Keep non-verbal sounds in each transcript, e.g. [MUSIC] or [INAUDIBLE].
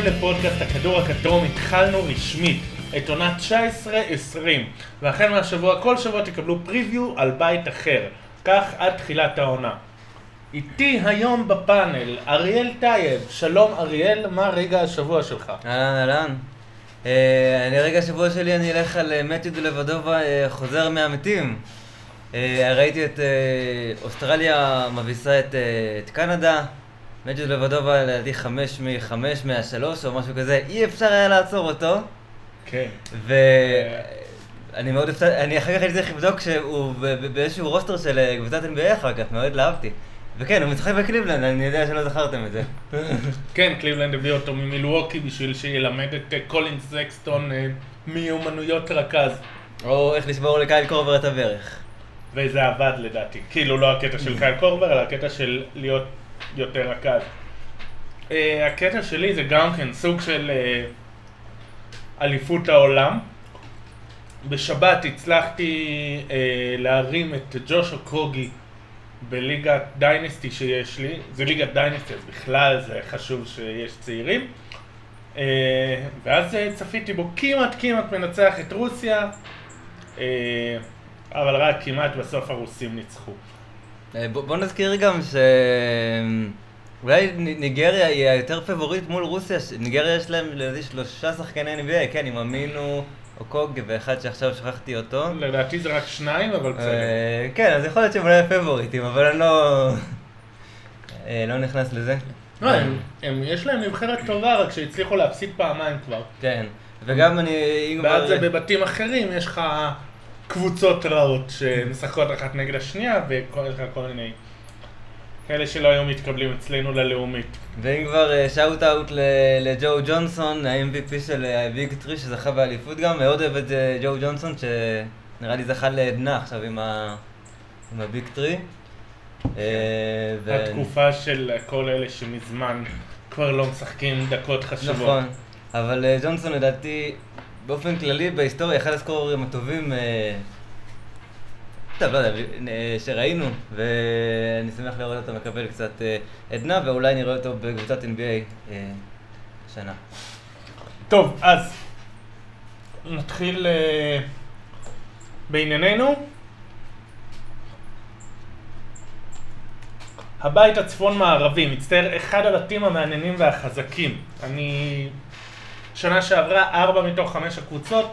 הבאים לפודקאסט הכדור הכתום, התחלנו רשמית את עונה 19-20 והחל מהשבוע, כל שבוע תקבלו preview על בית אחר, כך עד תחילת העונה. איתי היום בפאנל, אריאל טייב, שלום אריאל, מה רגע השבוע שלך? אהלן אהלן. אה, אני רגע השבוע שלי אני אלך על אה, מתיו דלבדובה אה, חוזר מהמתים. אה, ראיתי את אה, אוסטרליה מביסה את, אה, את קנדה. מתיו דלבדובה לדעתי חמש מחמש מהשלוש או משהו כזה, אי אפשר היה לעצור אותו. כן. ואני מאוד הפתעתי, אני אחר כך הייתי צריך לבדוק שהוא באיזשהו roster של אה, קבוצת NBA אחר כך, מאוד אהבתי. וכן, הוא משחק בקליבלנד, אני יודע שלא זכרתם את זה. [LAUGHS] כן, קליבלנד הביא אותו ממילווקי בשביל שילמד את אה, קולין סקסטון אה, מיומנויות רכז. או איך לשבור לקייל קורבר את הברך. וזה עבד לדעתי. כאילו לא הקטע של [LAUGHS] קייל קורבר, אלא הקטע של להיות יותר רכז. Uh, הקטע שלי זה גם כן סוג של uh, אליפות העולם. בשבת הצלחתי uh, להרים את ג'ושו קוגי בליגת דיינסטי שיש לי. זה ליגת דיינסטי, אז בכלל זה חשוב שיש צעירים. Uh, ואז uh, צפיתי בו כמעט כמעט מנצח את רוסיה. Uh, אבל רק כמעט בסוף הרוסים ניצחו. אה, בוא נזכיר גם ש... אולי ניגריה היא היותר פבוריט מול רוסיה, ניגריה יש להם לדעתי שלושה שחקני NBA, כן, עם אמינו, אוקוג ואחד שעכשיו שכחתי אותו. לדעתי זה רק שניים, אבל בסדר. אה, כן, אז יכול להיות שהם אולי פבוריטים, אבל אני לא... אה, לא נכנס לזה. לא, יש להם נבחרת טובה, רק שהצליחו להפסיד פעמיים כבר. כן, וגם אני... ואז זה בבתים אחרים, יש לך קבוצות רעות שמשחקות אחת נגד השנייה, ויש לך כל מיני כאלה שלא היו מתקבלים אצלנו ללאומית. ואם כבר shout out לג'ו ג'ונסון, ה-MVP של ה Big Three שזכה באליפות גם, מאוד אוהב את אה, ג'ו ג'ונסון שנראה לי זכה לעדנה עכשיו עם ה- עם ה Big Three. אה, התקופה של כל אלה שמזמן כבר לא משחקים דקות חשובות. נכון, אבל אה, ג'ונסון לדעתי באופן כללי בהיסטוריה אחד הסקוררים הטובים אה, טוב, לא יודע, אה, שראינו, ואני שמח לראות אותו מקבל קצת אה, עדנה, ואולי נראה אותו בקבוצת NBA השנה. טוב, אז נתחיל בענייננו. הבית הצפון מערבי, מצטער, אחד הבתים המעניינים והחזקים. אני... שנה שעברה, ארבע מתוך חמש הקבוצות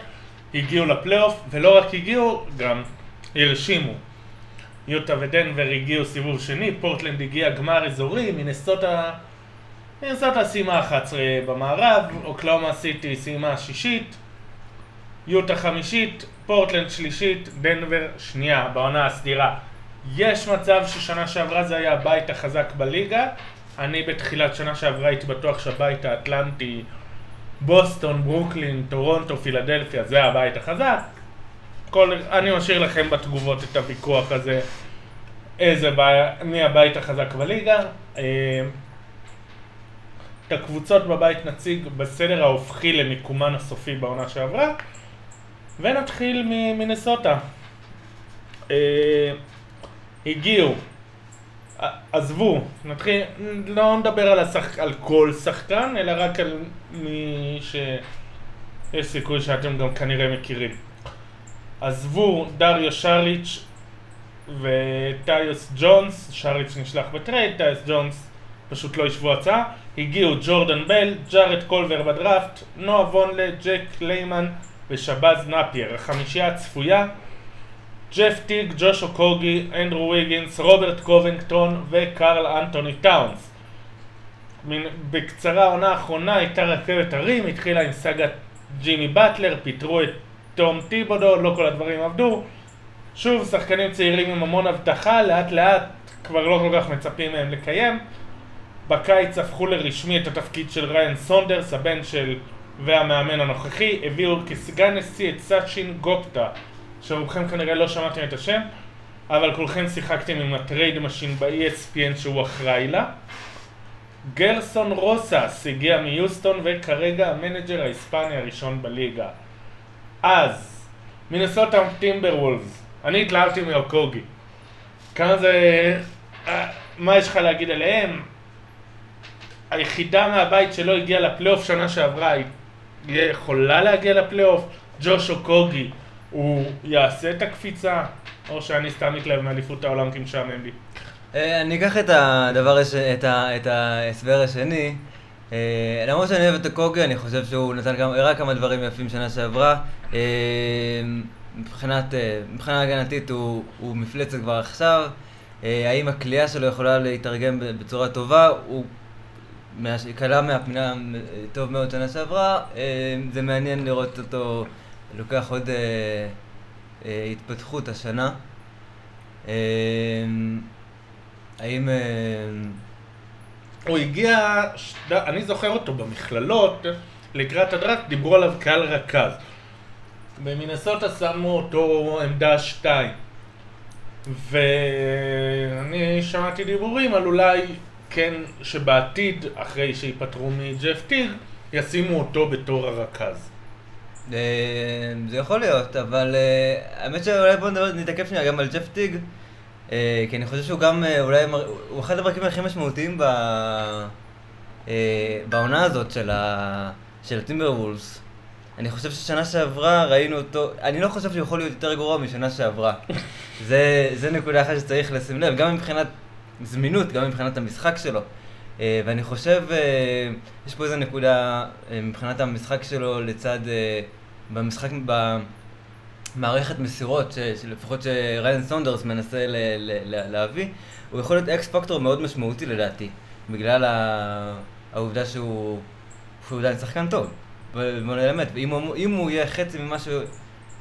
הגיעו לפלייאוף, ולא רק הגיעו, גם הרשימו. יוטה ודנבר הגיעו סיבוב שני, פורטלנד הגיע גמר אזורי, מנסוטה... מנסוטה סיימה 11 במערב, אוקלאומה סיטי סיימה שישית, יוטה חמישית, פורטלנד שלישית, דנבר שנייה בעונה הסדירה. יש מצב ששנה שעברה זה היה הבית החזק בליגה. אני בתחילת שנה שעברה הייתי בטוח שהבית האטלנטי, בוסטון, ברוקלין, טורונטו, פילדלפיה, זה הבית החזק. כל, אני משאיר לכם בתגובות את הוויכוח הזה, איזה בעיה, מי הבית החזק בליגה. אה, את הקבוצות בבית נציג בסדר ההופכי למיקומן הסופי בעונה שעברה, ונתחיל ממינסוטה. אה, הגיעו, עזבו, נתחיל, לא נדבר על, השח, על כל שחקן, אלא רק על מי שיש סיכוי שאתם גם כנראה מכירים. עזבו דריו שריץ' וטיוס ג'ונס, שריץ' נשלח ב trade, טיוס ג'ונס פשוט לא השוו הצעה, הגיעו ג'ורדן בל, ג'ארט קולבר בדראפט, נואה וונלה, ג'ייק ליימן ושבאז נפייר, החמישייה הצפויה, ג'ף טיג, ג'וש אוקוגי, אנדרו ויגינס, רוברט קובינגטון וקרל אנטוני טאונס. מן, בקצרה העונה האחרונה הייתה רכבת הרים, התחילה עם סאגת ג'ימי באטלר, פיטרו את תום טיבודו, לא כל הדברים עבדו. שוב, שחקנים צעירים עם המון הבטחה, לאט לאט כבר לא כל כך מצפים מהם לקיים. בקיץ הפכו לרשמי את התפקיד של ריאן סונדרס, הבן של והמאמן הנוכחי, הביאו כסגן נשיא את סאצ'ין גופטה, שרובכם כנראה לא שמעתם את השם, אבל כולכם שיחקתם עם ה trade machine ב-ESPN שהוא אחראי לה. גרסון רוסס הגיע מיוסטון וכרגע ה manager ההיספני הראשון בליגה. אז, מינסוטה טימבר וולפס, אני התלהבתי מאוקוגי. כמה זה... אה, מה יש לך להגיד עליהם? היחידה מהבית שלא הגיעה לפלייאוף שנה שעברה, היא יכולה להגיע לפלייאוף? ג'וש אוקוגי, הוא יעשה את הקפיצה? או שאני סתם מתלהב מאליפות העולם כי משעמם לי? אה, אני אקח את הדבר. את, ההסבר השני. אה, למרות שאני אוהב את הקוגי, אני חושב שהוא נתן הראה כמה דברים יפים שנה שעברה. אה, מבחינת, מבחינה הגנתית הוא, הוא מפלצת כבר עכשיו. האם הכלייה שלו יכולה להתרגם בצורה טובה? הוא קלה מהפנינה טוב מאוד שנה שעברה. זה מעניין לראות אותו לוקח עוד התפתחות השנה. האם... אה, הוא הגיע, אני זוכר אותו במכללות, לקראת הדראפט, דיברו עליו קהל רכז. במינסוטה שמו אותו עמדה שתיים. ואני שמעתי דיבורים על אולי כן שבעתיד, אחרי שיפטרו מג'ף טיג, ישימו אותו בתור הרכז. אה, זה יכול להיות, אבל אה, האמת שאולי בוא נתעכב שנייה גם על ג'ף טיג. אה, כי אני חושב שהוא גם, אולי, הוא אחד המרכיבים הכי משמעותיים ב... בעונה הזאת של, ה... של הטימבר וולס. אני חושב ששנה שעברה ראינו אותו, אני לא חושב שהוא יכול להיות יותר גרוע משנה שעברה. [LAUGHS] זה, זה נקודה אחת שצריך לשים לב, גם מבחינת זמינות, גם מבחינת המשחק שלו. ואני חושב, יש פה איזה נקודה מבחינת המשחק שלו לצד, במשחק, מערכת מסירות, ש, שלפחות שריין סונדרס מנסה ל, ל, ל, להביא, הוא יכול להיות אקס פקטור מאוד משמעותי לדעתי, בגלל העובדה שהוא, שהוא עדיין שחקן טוב, בוא נלמד, ואם הוא, הוא יהיה חצי ממה שהוא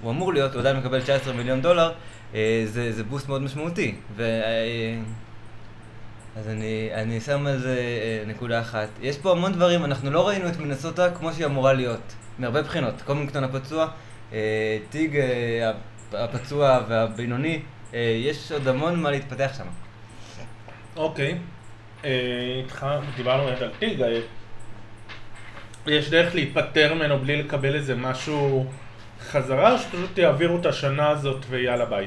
אמור להיות, הוא עדיין מקבל 19 מיליון דולר, אה, זה, זה בוסט מאוד משמעותי, ו... אה, אז אני, אני שם על זה אה, נקודה אחת. יש פה המון דברים, אנחנו לא ראינו את מנסוטה כמו שהיא אמורה להיות, מהרבה בחינות. קומינגטון הפצוע, אה, טיג אה, הפצוע והבינוני, אה, יש עוד המון מה להתפתח שם. אוקיי, איתך דיברנו על טיג, יש דרך להיפטר ממנו בלי לקבל איזה משהו חזרה, או שפשוט יעבירו את השנה הזאת ויאללה ביי?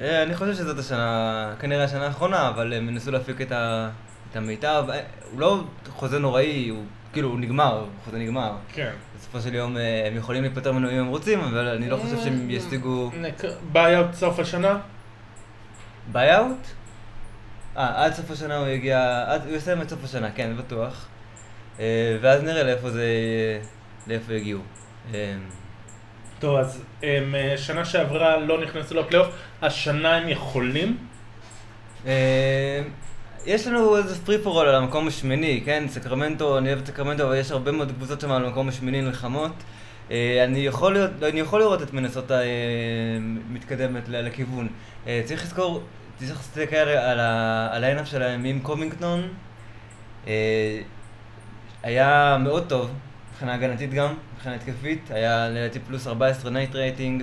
אני חושב שזאת השנה, כנראה השנה האחרונה, אבל הם ינסו להפיק את, המיטב. הוא לא חוזה נוראי, הוא כאילו, הוא נגמר, החוזה נגמר. כן. בסופו של יום אה, הם יכולים להיפטר ממנו אם הם רוצים, אבל אני לא חושב שהם ישיגו... buyout סוף השנה? buyout? אה, עד סוף השנה הוא יגיע, עד, הוא יסיים את סוף השנה, כן, בטוח. אה, ואז נראה לאיפה זה, לאיפה יגיעו. טוב, אז הם שנה שעברה לא נכנסו לפלייאוף, השנה הם יכולים? יש לנו איזה פרי פור על המקום השמיני, כן? סקרמנטו, אני אוהב את סקרמנטו, אבל יש הרבה מאוד קבוצות שם על המקום השמיני נלחמות. אה, אני יכול, להיות, אני יכול לראות את מנסוטה אה, מתקדמת לכיוון. אה, צריך לזכור, צריך להסתכל על העינב שלהם עם קומינגטון. היה מאוד טוב, מבחינה הגנתית גם, מבחינה התקפית. היה לדעתי פלוס 14 net rating.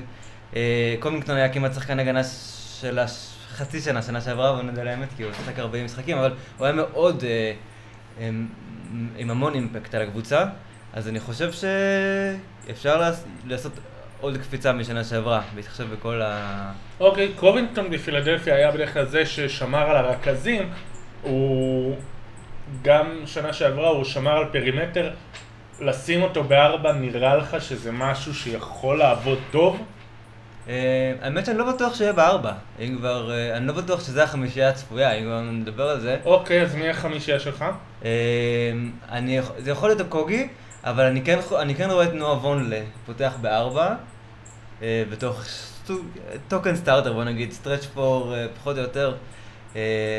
קובינגטון היה כמעט שחקן הגנה של הש... חצי שנה, שנה שעברה, בוא נודה על האמת, כי הוא שיחק 40 משחקים, אבל הוא היה מאוד, אה, עם, המון impact על הקבוצה, אז אני חושב שאפשר לעש, לעשות עוד קפיצה משנה שעברה, בהתחשב בכל ה... אוקיי, קובינגטון בפילדלפיה היה בדרך כלל זה ששמר על הרכזים, הוא גם שנה שעברה הוא שמר על פרימטר, לשים אותו בארבע נראה לך שזה משהו שיכול לעבוד טוב? אה, האמת שאני לא בטוח שיהיה בארבע, אם כבר, אה, אני לא בטוח שזה החמישייה הצפויה, אם כבר נדבר על זה. אוקיי, אז מי החמישייה שלך? אה, אני, זה יכול להיות הקוגי, אבל אני כן, אני כן רואה את נועה וונלה פותח בארבע, בתוך token starter בוא נגיד, stretch four פחות או יותר,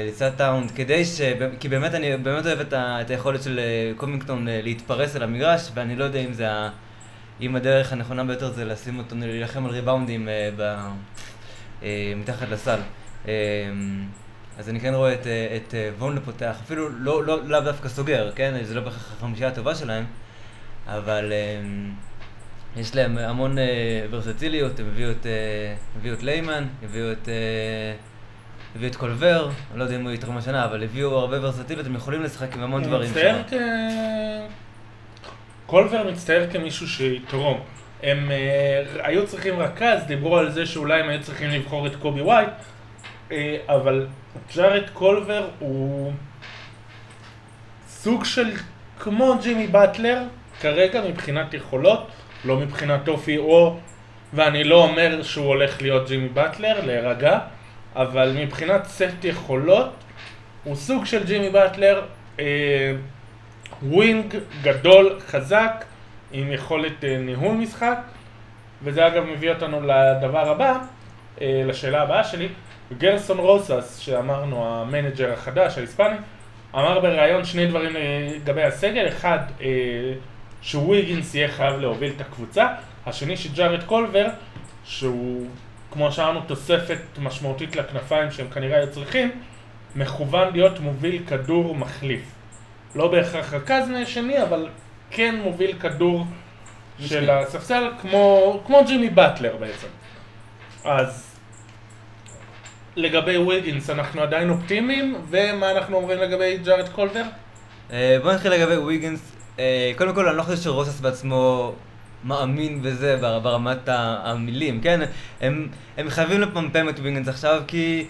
לצד טאונס, כדי ש... כי באמת אני באמת אוהב את היכולת של קובינגטון להתפרס על המגרש, ואני לא יודע אם זה ה... אם הדרך הנכונה ביותר זה לשים אותו, להילחם על ריבאונדים אה, ב, אה, מתחת לסל. אה, אז אני כן רואה את, אה, את אה, וון פותח, אפילו לא, לא, לא דווקא סוגר, כן? זה לא בהכרח החמישייה הטובה שלהם, אבל אה, יש להם המון אה, ורסטיליות, הם הביאו את, אה, הביאו את ליימן, הביאו את... אה, הביאו את קולבר, אני לא יודע אם הוא יתרום השנה, אבל הביאו הרבה ורסטיליות, הם יכולים לשחק עם המון דברים שם. קולבר מצטייר כמישהו שיתרום. הם אה, היו צריכים רכז, דיברו על זה שאולי הם היו צריכים לבחור את קובי ווייט, אה, אבל ג'ארד קולבר הוא סוג של כמו ג'ימי באטלר, כרגע מבחינת יכולות, לא מבחינת אופי או, ואני לא אומר שהוא הולך להיות ג'ימי באטלר, להירגע, אבל מבחינת סט יכולות, הוא סוג של ג'ימי באטלר, אה, wing גדול, חזק, עם יכולת אה, ניהול משחק, וזה אגב מביא אותנו לדבר הבא, אה, לשאלה הבאה שלי, גרסון רוסס, שאמרנו המנג'ר החדש, ההיספני, אמר בריאיון שני דברים לגבי הסגל, אחד אה, שוויגינס יהיה חייב להוביל את הקבוצה, השני שג'ארד קולבר, שהוא כמו שאמרנו תוספת משמעותית לכנפיים שהם כנראה היו צריכים, מכוון להיות מוביל כדור מחליף. לא בהכרח רכז שני, אבל כן מוביל כדור של הספסל, כמו, כמו ג'ימי באטלר בעצם. אז לגבי וויגינס אנחנו עדיין אופטימיים, ומה אנחנו אומרים לגבי ג'ארד קולבר? אה, בוא נתחיל לגבי וויגינס. אה, קודם כל, אני לא חושב שרוסס בעצמו מאמין בזה ברמת המילים, כן? הם, הם חייבים לפמפם את וויגינס עכשיו כי...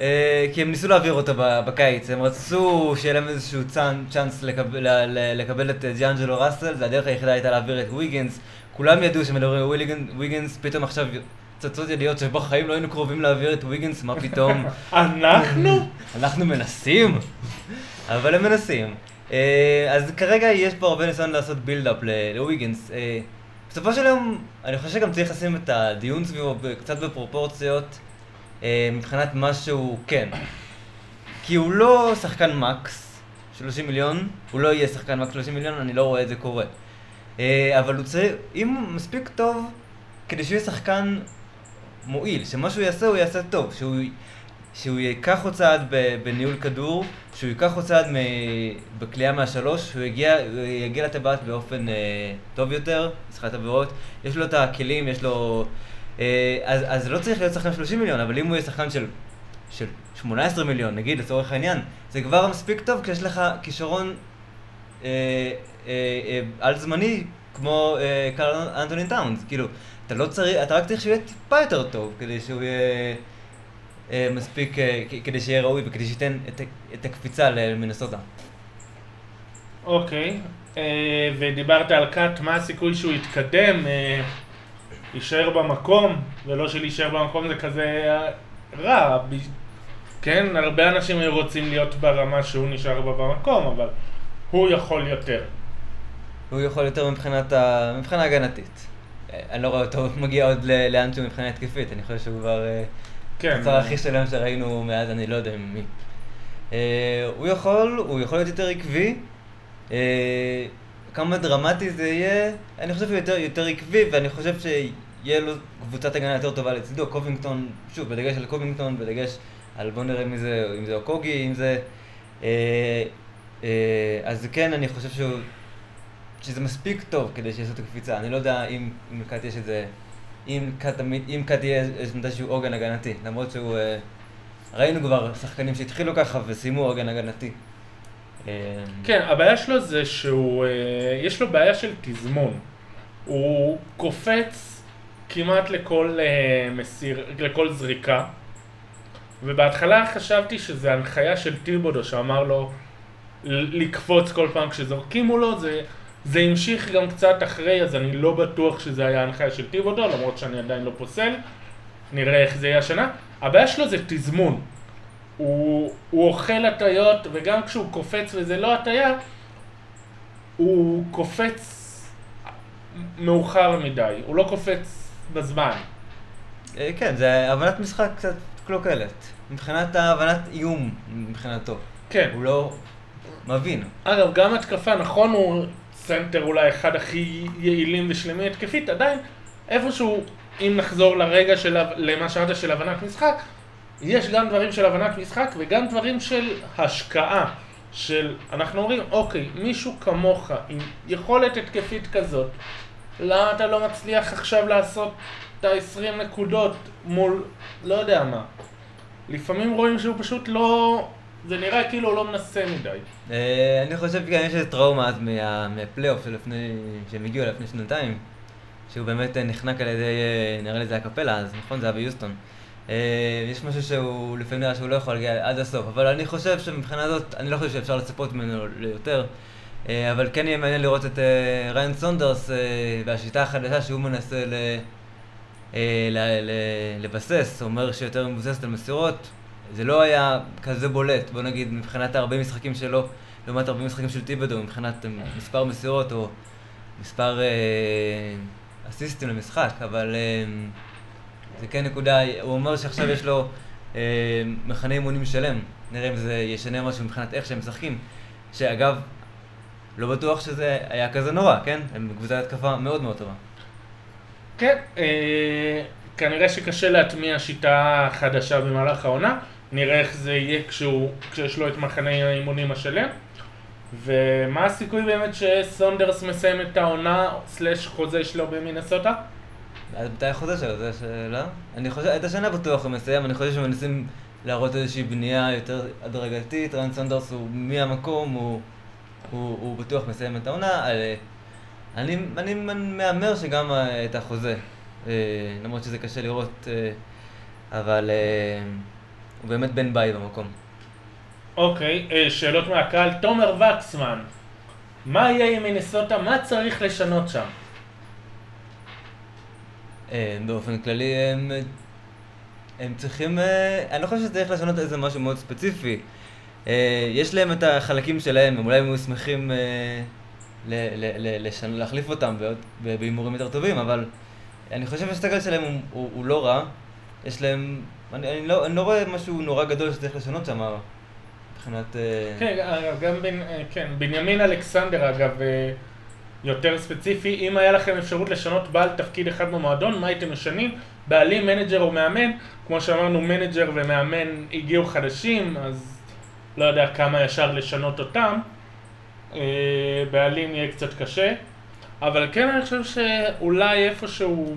אה, כי הם ניסו להעביר אותו בקיץ, הם רצו שיהיה להם איזשהו צ'אנס לקבל, לקבל את ד'אנג'לו ראסל, זה הדרך היחידה הייתה להעביר את וויגינס. כולם ידעו שמדברים על וויגינס, פתאום עכשיו צצות ידיעות שבחיים לא היינו קרובים להעביר את וויגינס, מה פתאום? [LAUGHS] אנחנו? אנחנו מנסים, אבל הם מנסים. אה, אז כרגע יש פה הרבה ניסיון לעשות בילדאפ לוויגינס. אה, בסופו של יום, אני חושב שגם צריך לשים את הדיון סביבו קצת בפרופורציות. אה, מבחינת מה שהוא כן. כי הוא לא שחקן מקס 30 מיליון, הוא לא יהיה שחקן מקס 30 מיליון, אני לא רואה את זה קורה. אה, אבל הוא צריך, אם הוא מספיק טוב, כדי שהוא יהיה שחקן מועיל, שמה שהוא יעשה הוא יעשה טוב, שהוא, שהוא ייקח עוד צעד בניהול כדור, שהוא ייקח עוד צעד בקליעה מהשלוש, שהוא יגיע, יגיע לטבעת באופן אה, טוב יותר, משחקת עבירות, יש לו את הכלים, יש לו... אה, אז, אז לא צריך להיות שחקן 30 מיליון, אבל אם הוא יהיה שחקן של, של 18 מיליון, נגיד לצורך העניין, זה כבר מספיק טוב כי יש לך כישרון אה, אה, אה, על זמני כמו אה, קרל אנטוני טאונס, כאילו, אתה לא צריך, אתה רק צריך שהוא יהיה טיפה יותר טוב כדי שהוא יהיה אה, מספיק, אה, כדי שיהיה ראוי וכדי שייתן את, הקפיצה למנסוטה. אוקיי, ודיברת על קאט, מה הסיכוי שהוא יתקדם? יישאר במקום, ולא שלהישאר במקום זה כזה רע. כן, הרבה אנשים היו רוצים להיות ברמה שהוא נשאר בה במקום, אבל הוא יכול יותר. הוא יכול יותר מבחינת ה... מבחינה הגנתית. אני לא רואה אותו [LAUGHS] מגיע עוד לאן שהוא מבחינה התקפית, אני חושב שהוא כבר... אה, כן. הצער הכי שלם שראינו מאז, אני לא יודע מי. אה, הוא יכול, הוא יכול להיות יותר עקבי. כמה דרמטי זה יהיה, אני חושב שהוא יותר, יותר עקבי, ואני חושב שיהיה לו קבוצת הגנה יותר טובה לצידו, קובינגטון, שוב, בדגש על קובינגטון, בדגש על בוא נראה מי זה, אם זה אוקוגי, אם זה... אה, אה, אז כן, אני חושב שהוא, שזה מספיק טוב כדי שיעשו את הקפיצה. אני לא יודע אם, אם לקאט יש איזה... אם קאט, אם קאט יהיה איזשהו עוגן הגנתי, למרות שהוא... אה, ראינו כבר שחקנים שהתחילו ככה וסיימו עוגן הגנתי. כן, הבעיה שלו זה שהוא, אה, יש לו בעיה של תזמון. הוא קופץ כמעט לכל אה, מסיר, לכל זריקה. ובהתחלה חשבתי שזה הנחיה של טיבודו שאמר לו לקפוץ כל פעם כשזורקים מולו, זה, זה המשיך גם קצת אחרי, אז אני לא בטוח שזה היה הנחיה של טיבודו, למרות שאני עדיין לא פוסל. נראה איך זה יהיה השנה. הבעיה שלו זה תזמון. הוא, הוא אוכל הטיות, וגם כשהוא קופץ וזה לא הטיה, הוא קופץ מאוחר מדי, הוא לא קופץ בזמן. אה, כן, זה הבנת משחק קצת קלוקלת. מבחינת הבנת איום, מבחינתו. כן. הוא לא מבין. אגב, גם התקפה, נכון, הוא סנטר אולי אחד הכי יעילים ושלמי התקפית, עדיין איפשהו, אם נחזור לרגע של, למה שאמרת של הבנת משחק, יש גם דברים של הבנת משחק וגם דברים של השקעה. של, אנחנו אומרים, אוקיי, מישהו כמוך עם יכולת התקפית כזאת, למה אתה לא מצליח עכשיו לעשות את ה-20 נקודות מול, לא יודע מה. לפעמים רואים שהוא פשוט לא, זה נראה כאילו הוא לא מנסה מדי. אה, אני חושב שגם יש איזה טראומה אז מהפלייאוף שהם הגיעו לפני שנתיים, שהוא באמת נחנק על ידי, אה, נראה לי זה הקפלה אז, נכון? זה היה ביוסטון. אה, יש משהו שהוא לפעמים נראה שהוא לא יכול להגיע עד הסוף, אבל אני חושב שמבחינה זאת, אני לא חושב שאפשר לצפות ממנו ליותר. אה, אבל כן יהיה מעניין לראות את אה, ריין סונדרס והשיטה החדשה שהוא מנסה ל... לבסס, אומר שיותר מבוססת על מסירות. זה לא היה כזה בולט, בוא נגיד, מבחינת הרבה משחקים שלו, לעומת הרבה משחקים של טיבדו, מבחינת מספר מסירות או מספר אסיסטים למשחק, אבל... זה כן נקודה, הוא אומר שעכשיו יש לו אה, מחנה אימונים שלם, נראה אם זה ישנה משהו מבחינת איך שהם משחקים, שאגב, לא בטוח שזה היה כזה נורא, כן? הם קבוצת התקפה מאוד מאוד טובה. כן, אה, כנראה שקשה להטמיע שיטה חדשה במהלך העונה, נראה איך זה יהיה כשהוא, כשיש לו את מחנה האימונים השלם. ומה הסיכוי באמת שסונדרס מסיים את העונה סלאש חוזה שלו במינסוטה? מתי החוזה שלו? זו השאלה. אני חושב, את השנה בטוח הוא מסיים, אני חושב שמנסים להראות איזושהי בנייה יותר הדרגתית, ריין סנדרס הוא מהמקום, הוא, הוא, הוא בטוח מסיים את העונה. אני, אני מהמר שגם אה, את החוזה, אה, למרות שזה קשה לראות, אה, אבל הוא באמת בן בית במקום. אוקיי, שאלות מהקהל. תומר וקסמן, מה יהיה עם מינסוטה? מה צריך לשנות שם? אה, באופן כללי הם, הם צריכים, אה, אני לא חושב שצריך לשנות איזה משהו מאוד ספציפי. אה, יש להם את החלקים שלהם, הם אולי היו שמחים להחליף אותם בהימורים יותר טובים, אבל אני חושב שהסגל שלהם הוא, הוא, הוא לא רע. יש להם, אני, אני, לא, אני לא רואה משהו נורא גדול שצריך לשנות שם מבחינת... כן, גם כן, בנימין אלכסנדר אגב, יותר ספציפי, אם היה לכם אפשרות לשנות בעל תפקיד אחד במועדון, מה הייתם משנים? בעלים, מנג'ר או מאמן? כמו שאמרנו, מנג'ר ומאמן הגיעו חדשים, אז לא יודע כמה ישר לשנות אותם. אה, בעלים יהיה קצת קשה. אבל כן, אני חושב שאולי איפשהו...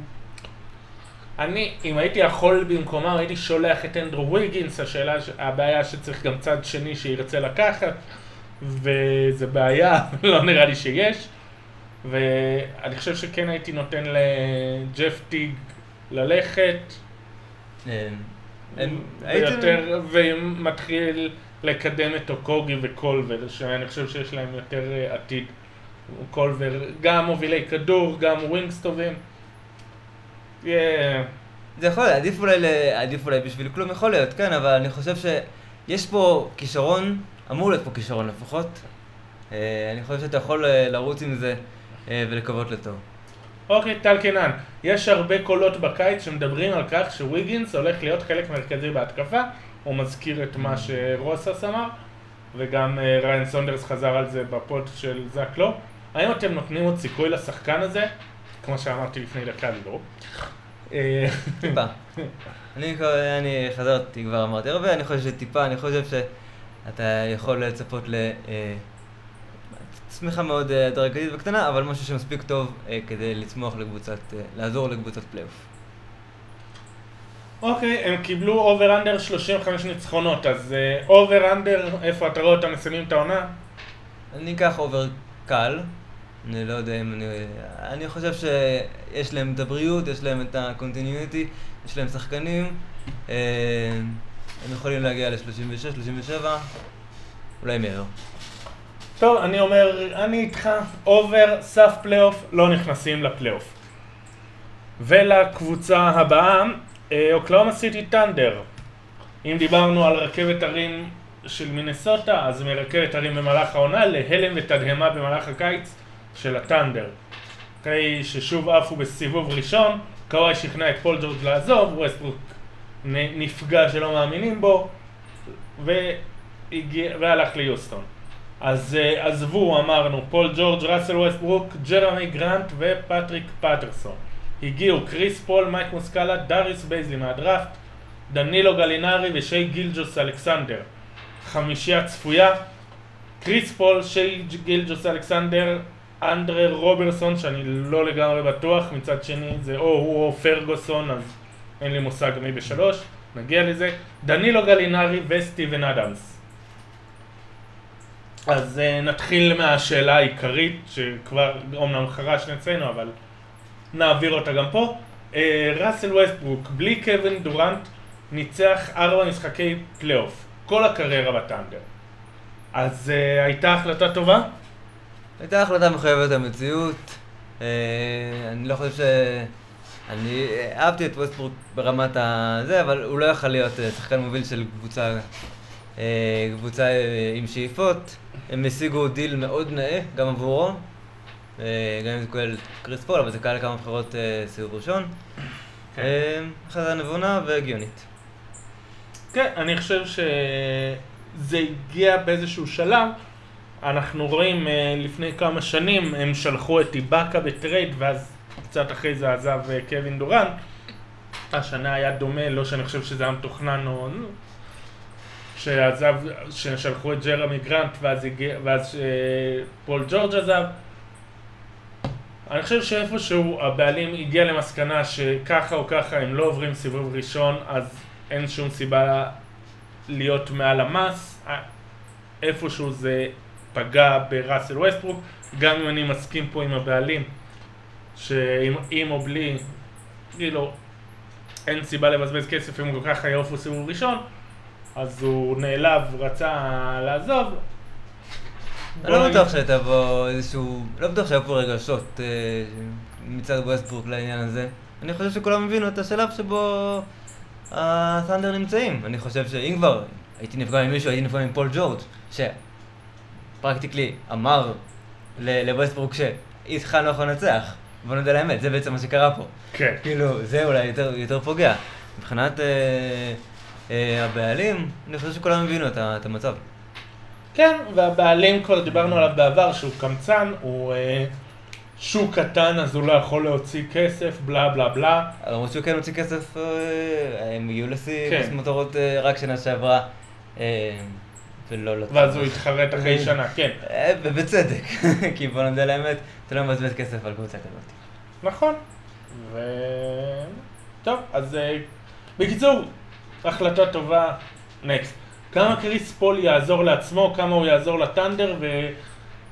אני, אם הייתי יכול במקומם, הייתי שולח את אנדרו ויגינס, השאלה, הבעיה שצריך גם צד שני שירצה לקחת, וזה בעיה, [LAUGHS] לא נראה לי שיש. ואני חושב שכן הייתי נותן לג'ף טיג ללכת. כן. ויותר, ומתחיל לקדם את אוקוגי וקולבר, שאני חושב שיש להם יותר אה, עתיד. קולבר, גם מובילי כדור, גם ווינגס טובים. זה יכול, עדיף אולי, עדיף אולי בשביל כלום יכול להיות, כן, אבל אני חושב שיש פה כישרון, אמור להיות פה כישרון לפחות. אה, אני חושב שאתה יכול אה, לרוץ עם זה. אה, ולקוות לטוב. אוקיי, טל קינן, יש הרבה קולות בקיץ שמדברים על כך שוויגינס הולך להיות חלק מרכזי בהתקפה, הוא מזכיר את מה שרוסס אמר, וגם אה, ריאן סונדרס חזר על זה ב pod של זאק לואו. האם אתם נותנים עוד סיכוי לשחקן הזה? כמו שאמרתי לפני דקה, לא. אה, טיפה. [LAUGHS] אני, אני חזרתי, כבר אמרתי הרבה, אני חושב שטיפה, אני חושב שאתה יכול לצפות ל... צמיחה מאוד אה, הדרגתית וקטנה, אבל משהו שמספיק טוב אה, כדי לצמוח לקבוצת, אה, לעזור לקבוצת פלייאוף. אוקיי, הם קיבלו over under 35 ניצחונות, אז over under, איפה אתה רואה אותם מסיימים את העונה? אני אקח over קל, אני לא יודע אם אני... אני חושב שיש להם את הבריאות, יש להם את ה continuity, יש להם שחקנים, הם יכולים להגיע ל-36, 37, אולי מעבר. טוב, אני אומר, אני איתך, over, סף פלייאוף, לא נכנסים לפלייאוף. ולקבוצה הבאה, אה, אוקלהומה סיטי ת'אנדר. אם דיברנו על רכבת הרים של מינסוטה, אז מרכבת הרים במהלך העונה להלם ותדהמה במהלך הקיץ של הת'אנדר. אחרי ששוב עפו בסיבוב ראשון, קוואי שכנע את פול ג'ורג' לעזוב, ווסטברוק נפגע שלא מאמינים בו, והגיע, והלך ליוסטון. אז אה, עזבו, אמרנו, פול ג'ורג', ראסל ווסטברוק, ג'רמי גרנט ופטריק פטרסון. הגיעו קריס פול, מייק מוסקאלה, דריוס בייזלי מהדראפט, דנילו גלינרי ושי גילג'וס אלכסנדר. חמישייה צפויה, קריס פול, שי גילג'וס אלכסנדר, אנדרה רוברסון, שאני לא לגמרי בטוח, מצד שני זה או הוא או פרגוסון, אז אין לי מושג מי בשלוש, נגיע לזה, דנילו גלינרי וסטיבן אדמס. אז אה, נתחיל מהשאלה העיקרית, שכבר אומנם חרשנו אצלנו, אבל נעביר אותה גם פה. Uh, ראסל ווסטברוק, בלי קווין דורנט, ניצח ארבע משחקי פלייאוף, כל הקריירה בת'אנדר. אז uh, הייתה החלטה טובה? הייתה החלטה מחויבת המציאות. אה, אני לא חושב ש... אני אהבתי את ווסטברוק ברמת הזה, אבל הוא לא יכל להיות שחקן מוביל של קבוצה, קבוצה עם שאיפות. הם השיגו דיל מאוד נאה, גם עבורו. גם אם זה כולל קריס פול, אבל זה כלל כמה בחירות סיבוב ראשון. כן. החלטה נבונה והגיונית. כן, אני חושב שזה הגיע באיזשהו שלב. אנחנו רואים לפני כמה שנים, הם שלחו את איבאקה בטרייד, ואז קצת אחרי זה עזב אה, קווין דורנט. השנה היה דומה, לא שאני חושב שזה היה מתוכנן או... שעזב, ששלחו את ג'רמי גרנט ואז, הגיע, ואז אה, פול ג'ורג' עזב. אני חושב שאיפשהו הבעלים הגיע למסקנה שככה או ככה הם לא עוברים סיבוב ראשון, אז אין שום סיבה להיות מעל המס. אה, איפשהו זה פגע בראסל ווסטברוק, גם אם אני מסכים פה עם הבעלים שעם או בלי, כאילו, אין סיבה לבזבז כסף אם הוא כל כך יעוף סיבוב ראשון, אז הוא נעלב, רצה לעזוב. אני לא בטוח בו איזשהו, לא בטוח שהיו פה רגשות אה, מצד ווסטברוק לעניין הזה. אני חושב שכולם הבינו את השלב שבו הת'אנדר נמצאים. אני חושב שאם כבר הייתי נפגע ממישהו, הייתי נפגע מפול ג'ורג', ש practically אמר לווסטברוק שאיתך לא יכול לנצח. בוא נגיד את האמת, זה בעצם מה שקרה פה. כן. כאילו, זה אולי יותר, יותר פוגע. מבחינת אה, אה, הבעלים, אני חושב שכולם הבינו את, את המצב. כן, והבעלים כבר דיברנו עליו בעבר, שהוא קמצן, הוא אה, שוק קטן אז הוא לא יכול להוציא כסף, בלה בלה בלה. למרות שהוא כן הוציא כסף, אה, הם הגיעו לשיא כן. אה, רק שנה שעברה. אה, ולא לטוב. ואז הוא התחרט אחרי [LAUGHS] שנה, כן. אה, ובצדק, [LAUGHS] כי בוא נדע לאמת, אתה לא מבזבז כסף על קבוצה כזאת. נכון. ו... טוב, אז אה, בקיצור, החלטה טובה, next. כמה קריס פול יעזור לעצמו, כמה הוא יעזור לת'אנדר,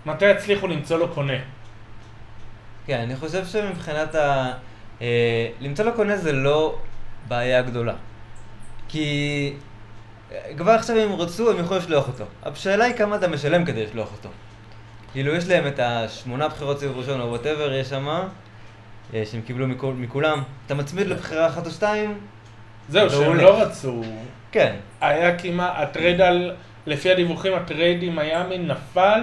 ומתי יצליחו למצוא לו קונה. כן, אני חושב שמבחינת ה... אה, למצוא לו קונה זה לא בעיה גדולה. כי כבר עכשיו אם רצו, הם יכולים לשלוח אותו. השאלה היא כמה אתה משלם כדי לשלוח אותו. כאילו, יש להם את השמונה בחירות סיבוב ראשון או whatever, יש שם, אה, שהם קיבלו מכול, מכולם. אתה מצמיד. לבחירה אחת או שתיים, זהו, שהם לא רצו. כן. היה כמעט, הטרייד על, לפי הדיווחים, הטרייד עם מיאמי נפל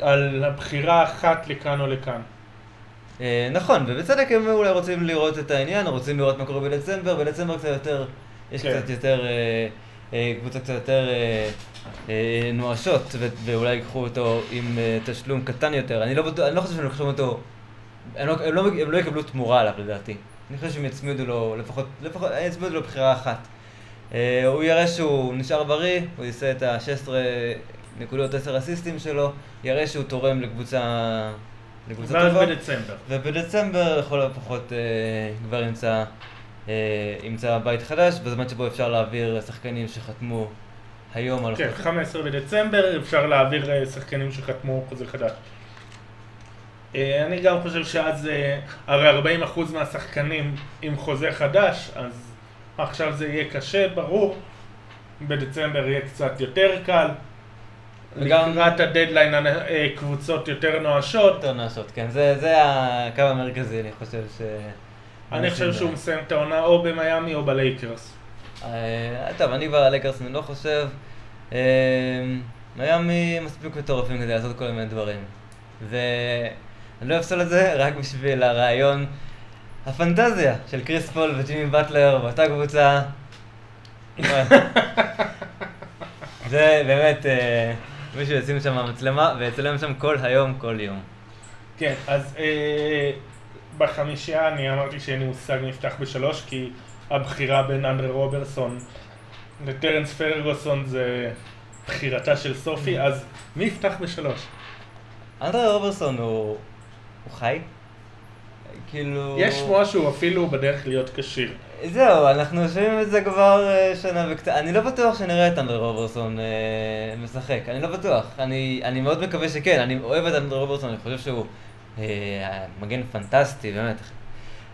על הבחירה אחת לכאן או לכאן. אה, נכון, ובצדק הם אולי רוצים לראות את העניין, רוצים לראות מה קורה בדצמבר, בדצמבר קצת יותר, יש כן. קצת יותר... אה, אה, קבוצות קצת יותר נואשות, ואולי ייקחו אותו עם תשלום קטן יותר. אני לא, אני לא חושב שהם לוקחים אותו, הם לא, הם, לא, הם לא יקבלו תמורה עליו לדעתי. אני חושב שהם יצמידו לו, לפחות, לפחות יצמידו לו בחירה אחת. הוא יראה שהוא נשאר בריא, הוא יעשה את ה-16 נקודות 10 אסיסטים שלו, יראה שהוא תורם לקבוצה... לקבוצה טובה. ואז בדצמבר. ובדצמבר לכל הפחות כבר ימצא אה, ימצא בית חדש, בזמן שבו אפשר להעביר שחקנים שחתמו היום על... כן, 15 בדצמבר אפשר להעביר שחקנים שחתמו חוזה חדש. אה, אני גם חושב שאז, הרי 40% מהשחקנים עם חוזה חדש, אז עכשיו זה יהיה קשה, ברור. בדצמבר יהיה קצת יותר קל. וגם... לקראת הדדליין קבוצות יותר נואשות. יותר נואשות, כן. זה, זה הקו המרכזי, אני חושב ש... אני חושב שהוא מסיים את העונה או במיאמי או בלייקרס. אה, טוב, אני כבר על לייקרס אני לא חושב. אה, מיאמי מספיק מטורפים כדי לעשות כל מיני דברים. ואני לא אפסול את זה רק בשביל הרעיון, הפנטזיה של קריס פול וג'ימי באטלר באותה קבוצה. [LAUGHS] זה באמת, אה, מישהו ישים שם מצלמה ויצלם שם כל היום, כל יום. כן, אז בחמישייה אני אמרתי שאין לי מושג מי יפתח בשלוש, כי הבחירה בין אנדרה רוברסון לטרנס פרגוסון זה בחירתה של סופי, אז מי יפתח בשלוש? אנדרה רוברסון הוא... הוא חי? כאילו... יש שמועה שהוא אפילו בדרך להיות כשיר. זהו, אנחנו שומעים את זה כבר אה, שנה וקצת. אני לא בטוח שנראה את אנדרה רוברסון אה, משחק, אני לא בטוח. אני, אני מאוד מקווה שכן, אני אוהב את אנדרה רוברסון, אני חושב שהוא אה, מגן פנטסטי, באמת.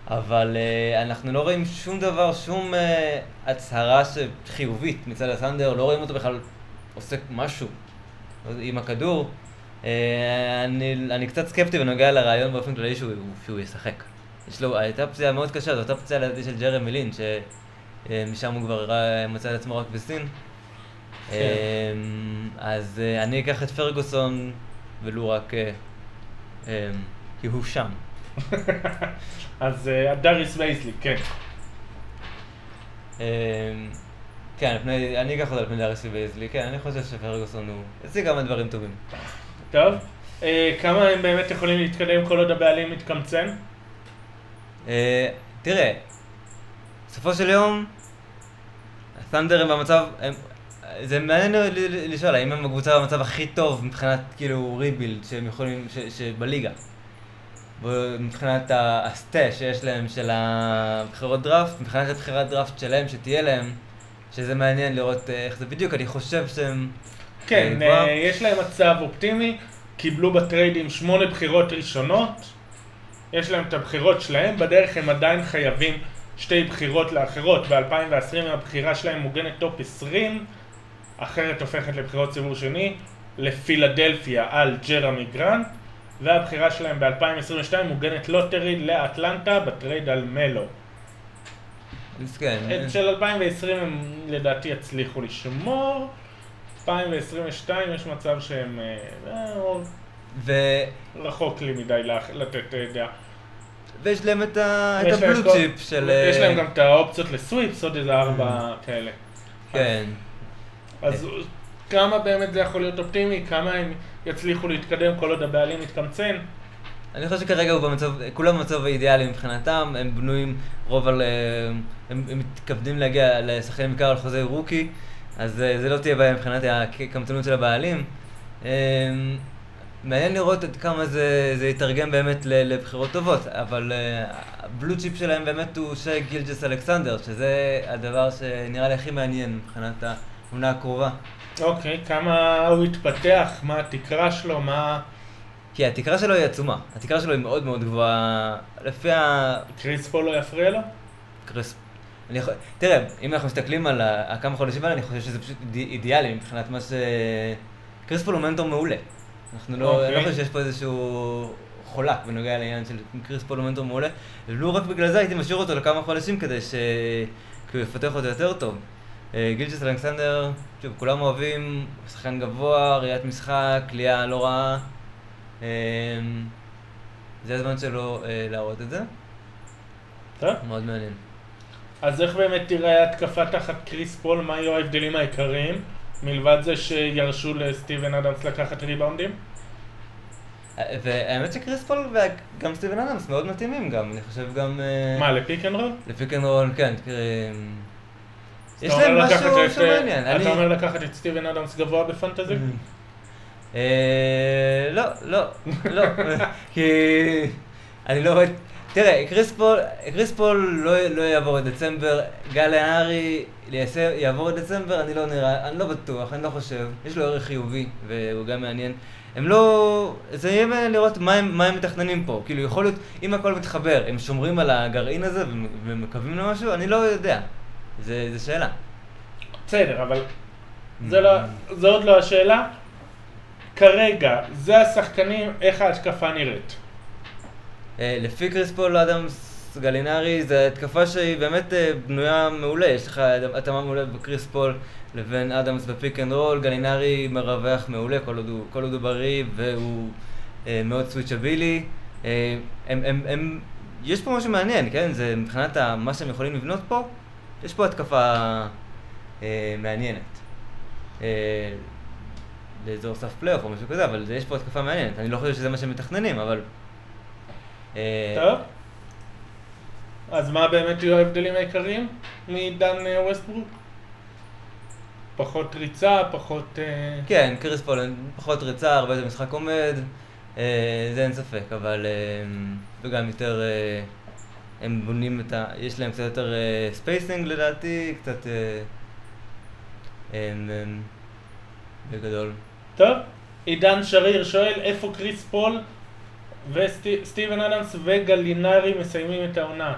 אבל uh, אנחנו לא רואים שום דבר, שום uh, הצהרה חיובית מצד הסנדר, לא רואים אותו בכלל עושה משהו עם הכדור. Uh, אני, אני קצת סקפטי בנוגע לרעיון באופן כללי שהוא, שהוא ישחק. יש לו, הייתה פציעה מאוד קשה, זו אותה פציעה לידי של ג'רם מילין, שמשם הוא כבר מצא את עצמו רק בסין. כן. אז אני אקח את פרגוסון, ולו רק כי הוא שם. [LAUGHS] אז אה, דאריס וייסלי, כן. כן, אני אקח אותו על פני דאריס וייסלי, כן, אני חושב שפרגוסון הוא... יוציא כמה דברים טובים. טוב, אה, כמה הם באמת יכולים להתקדם כל עוד הבעלים מתקמצן? אה, תראה, בסופו של יום, הת'אנדר הם במצב, זה מעניין לשאול, האם הם הקבוצה במצב הכי טוב מבחינת כאילו rebuild שהם יכולים, שבליגה. מבחינת הסט שיש להם של הבחירות דראפט, מבחינת הבחירת דראפט שלהם שתהיה להם, שזה מעניין לראות אה, איך זה בדיוק, אני חושב שהם... כן, אה, יש להם מצב אופטימי, קיבלו בטריידים שמונה בחירות ראשונות, יש להם את הבחירות שלהם, בדרך הם עדיין חייבים שתי בחירות לאחרות, ב-2020 הבחירה שלהם מוגנת טופ 20, אחרת הופכת לבחירות סיבוב שני, לפילדלפיה על ג'רמי גרנט. והבחירה שלהם ב-2022 מוגנת lottery לאטלנטה בטרייד על מלו. כן. את של 2020 הם לדעתי יצליחו לשמור, 2022 יש מצב שהם אה, ו... רחוק לי מדי לתת אה, דעה. ויש להם את הבלו צ'יפ של... יש להם גם את האופציות לסוויפס, עוד איזה ארבע mm. כאלה. כן. אז כמה באמת זה יכול להיות אופטימי, כמה הם יצליחו להתקדם כל עוד הבעלים מתקמצן. אני חושב שכרגע הוא במצב, כולם במצב האידיאלי מבחינתם, הם בנויים רוב על, אה, הם, הם מתכוונים להגיע, לשחקנים בעיקר על חוזה רוקי, אז אה, זה לא תהיה בעיה מבחינת הקמצנות של הבעלים. אה, מעניין לראות עד כמה זה, זה יתרגם באמת לבחירות טובות, אבל ה blue chip שלהם באמת הוא שי גילג'וס אלכסנדר, שזה הדבר שנראה לי הכי מעניין מבחינת העונה הקרובה. אוקיי, כמה הוא התפתח, מה התקרה שלו, מה... כי התקרה שלו היא עצומה. התקרה שלו היא מאוד מאוד גבוהה. לפי ה... קריס פול לא יפריע לו? קריס... אני יכול... תראה, אם אנחנו מסתכלים על הכמה חודשים האלה, אני חושב שזה פשוט אידיאלי מבחינת מה ש... קריס פול הוא מנטור מעולה. אנחנו לא... אני לא חושב שיש פה איזשהו חולק בנוגע לעניין של קריס פול הוא מנטור מעולה. ולו רק בגלל זה הייתי משאיר אותו לכמה חודשים כדי ש... כי הוא יפתח אותו יותר טוב. אה, גילג'וס אלכסנדר, שוב, כולם אוהבים, שחקן גבוה, ראיית משחק, קליעה לא רעה. אה, זה הזמן שלו אה, להראות את זה. טוב. מאוד מעניין. אז איך באמת תראה התקפה תחת קריס פול? מה יהיו ההבדלים העיקריים? מלבד זה שירשו לסטיבן אדמס לקחת ריבאונדים? והאמת שקריס פול וגם סטיבן אדמס מאוד מתאימים גם, אני חושב גם... מה, ל pick and roll? ל pick and roll, כן. יש להם משהו שמעניין. אתה אומר לקחת את סטיבן אדמס גבוה ב fantasy? אה, לא, לא, לא. [LAUGHS] כי אני לא רואה... תראה, קריס פול, קריס פול לא, לא יעבור את דצמבר, גל הארי יעבור את דצמבר, אני לא נראה, אני לא בטוח, אני לא חושב. יש לו ערך חיובי, והוא גם מעניין. הם לא... זה יהיה מעניין לראות מה הם, מה הם מתכננים פה. כאילו, יכול להיות, אם הכל מתחבר, הם שומרים על הגרעין הזה ומקווים למשהו, אני לא יודע. זה, זה שאלה. בסדר, אבל זה, לא, זה עוד לא השאלה. כרגע, זה השחקנים, איך ההתקפה נראית? אה, לפי קריס פול אדמס גלינרי, זו התקפה שהיא באמת אה, בנויה מעולה. יש לך התאמה מעולה בקריס פול לבין אדמס ב pick and roll. גלינרי מרווח מעולה כל עוד הוא, כל עוד הוא בריא והוא אה, מאוד switchable. אה, הם, הם, הם, יש פה משהו מעניין, כן? זה מבחינת מה שהם יכולים לבנות פה. יש פה התקפה אה, מעניינת. אה, לא אזור סף פלייאוף או משהו כזה, אבל יש פה התקפה מעניינת. אני לא חושב שזה מה שהם מתכננים, אבל... טוב. אז מה באמת יהיו ההבדלים העיקריים מדן אה, ווסטברוק? פחות ריצה, פחות... אה... כן, קריס פול, פחות ריצה, הרבה יותר משחק עומד, אה, זה אין ספק, אבל... וגם יותר... הם בונים את ה... יש להם קצת יותר spacing לדעתי, קצת... בגדול. טוב, עידן שריר שואל איפה קריס פול וסטיבן אדמס וגלינרי מסיימים את העונה.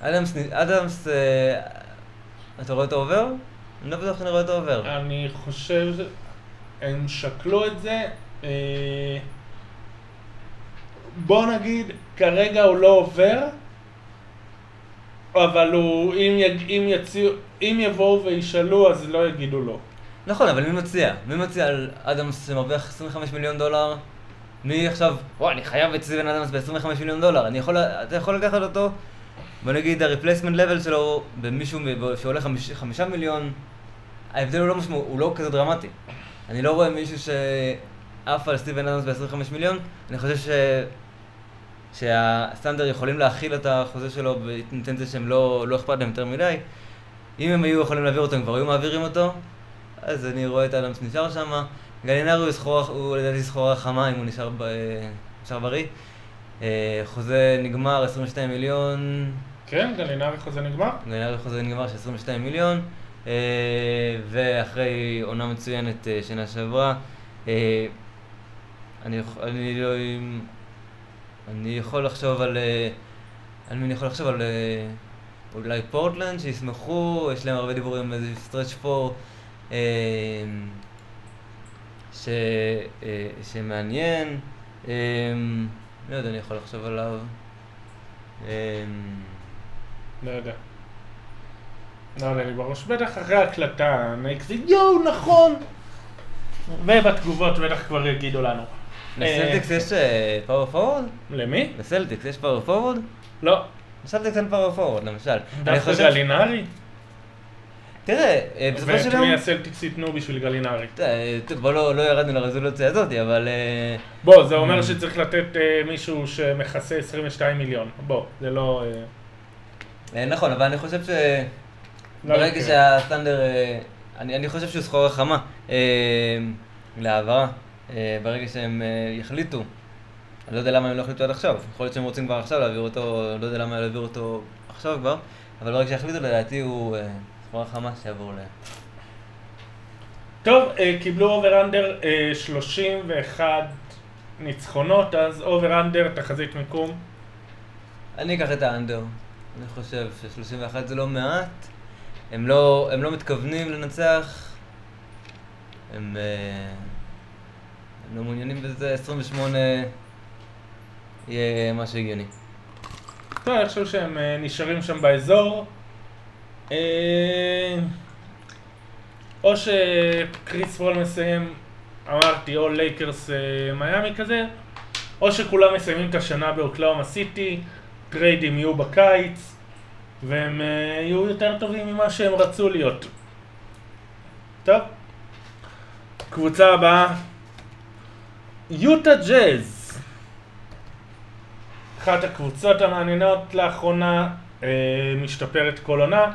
אדמס, אדמס, אה, אתה רואה אותו עובר? אני לא בטוח שאני רואה אותו עובר. אני חושב, הם שקלו את זה. אה, בוא נגיד, כרגע הוא לא עובר, אבל הוא, אם, יג, אם, יציעו, אם יבואו וישאלו, אז לא יגידו לא. נכון, אבל מי מציע? מי מציע על אדמס שמרוויח 25 מיליון דולר? מי עכשיו, וואי, אני חייב את סטיבן אדמס ב-25 מיליון דולר. אני יכול, אתה יכול לקחת אותו, בוא נגיד, ה-replacement level שלו במישהו שעולה 5, 5 מיליון, ההבדל הוא לא משמעות, הוא לא כזה דרמטי. אני לא רואה מישהו שעף על סטיבן אדמס ב-25 מיליון, אני חושב ש... שהסטנדר יכולים להכיל את החוזה שלו באינטנציה שהם לא, לא אכפת להם יותר מדי. אם הם היו יכולים להעביר אותו, הם כבר היו מעבירים אותו, אז אני רואה את אדמס נשאר שם. גלינרי הוא, לדעתי סחורה חמה אם הוא נשאר, ב, נשאר בריא. אה, חוזה נגמר, 22 מיליון. כן, גלינרי חוזה נגמר. גלינרי חוזה נגמר של 22 מיליון. אה, ואחרי עונה מצוינת אה, שנה שעברה. אני, אני לא... אני יכול לחשוב על... על מי אני יכול לחשוב על... אולי פורטלנד, שישמחו, יש להם הרבה דיבורים איזה stretch four. ש, אה, שמעניין, אה, לא יודע, אני יכול לחשוב עליו. אה, לא יודע. לא עולה לי בראש, בטח אחרי ההקלטה, נקזיט, יואו, נכון! ובתגובות בטח כבר יגידו לנו. לסלטיקס יש power forward? למי? לסלטיקס יש power forward? לא. לסלטיקס אין power forward, למשל. דווקא גלינרי? תראה, אה, בסופו של יום... ואת מי הסלטיקס ייתנו בשביל גלינרי? אה, בוא לא, לא ירדנו לרזולוציה הזאת, אבל... אה, בוא, זה אומר שצריך לתת מישהו שמכסה 22 מיליון. בוא, זה לא... נכון, אבל אני חושב ש... לא ברגע שהסטנדר... אני חושב שהוא סחורה חמה להעברה. ברגע שהם יחליטו, אני לא יודע למה הם לא החליטו עד עכשיו. יכול להיות שהם רוצים כבר עכשיו להעביר אותו, לא יודע למה להעביר אותו עכשיו כבר, אבל ברגע שיחליטו לדעתי הוא... כמו החמאס שיעבור ל... טוב, אה, קיבלו over under 31 ניצחונות, אז over under, תחזית מיקום. אני אקח את ה under. אני חושב ש-31 זה לא מעט. הם לא, הם לא מתכוונים לנצח. הם, אה, הם לא מעוניינים בזה. 28 יהיה משהו הגיוני. טוב, אני חושב שהם אה, נשארים שם באזור. אה, או שקריס פול מסיים, אמרתי, או לייקרס אה, מיאמי כזה, או שכולם מסיימים את השנה באוקלהומה סיטי, טריידים יהיו בקיץ, והם אה, יהיו יותר טובים ממה שהם רצו להיות. טוב, קבוצה הבאה, יוטה ג'אז. אחת הקבוצות המעניינות לאחרונה, משתפרת כל עונה.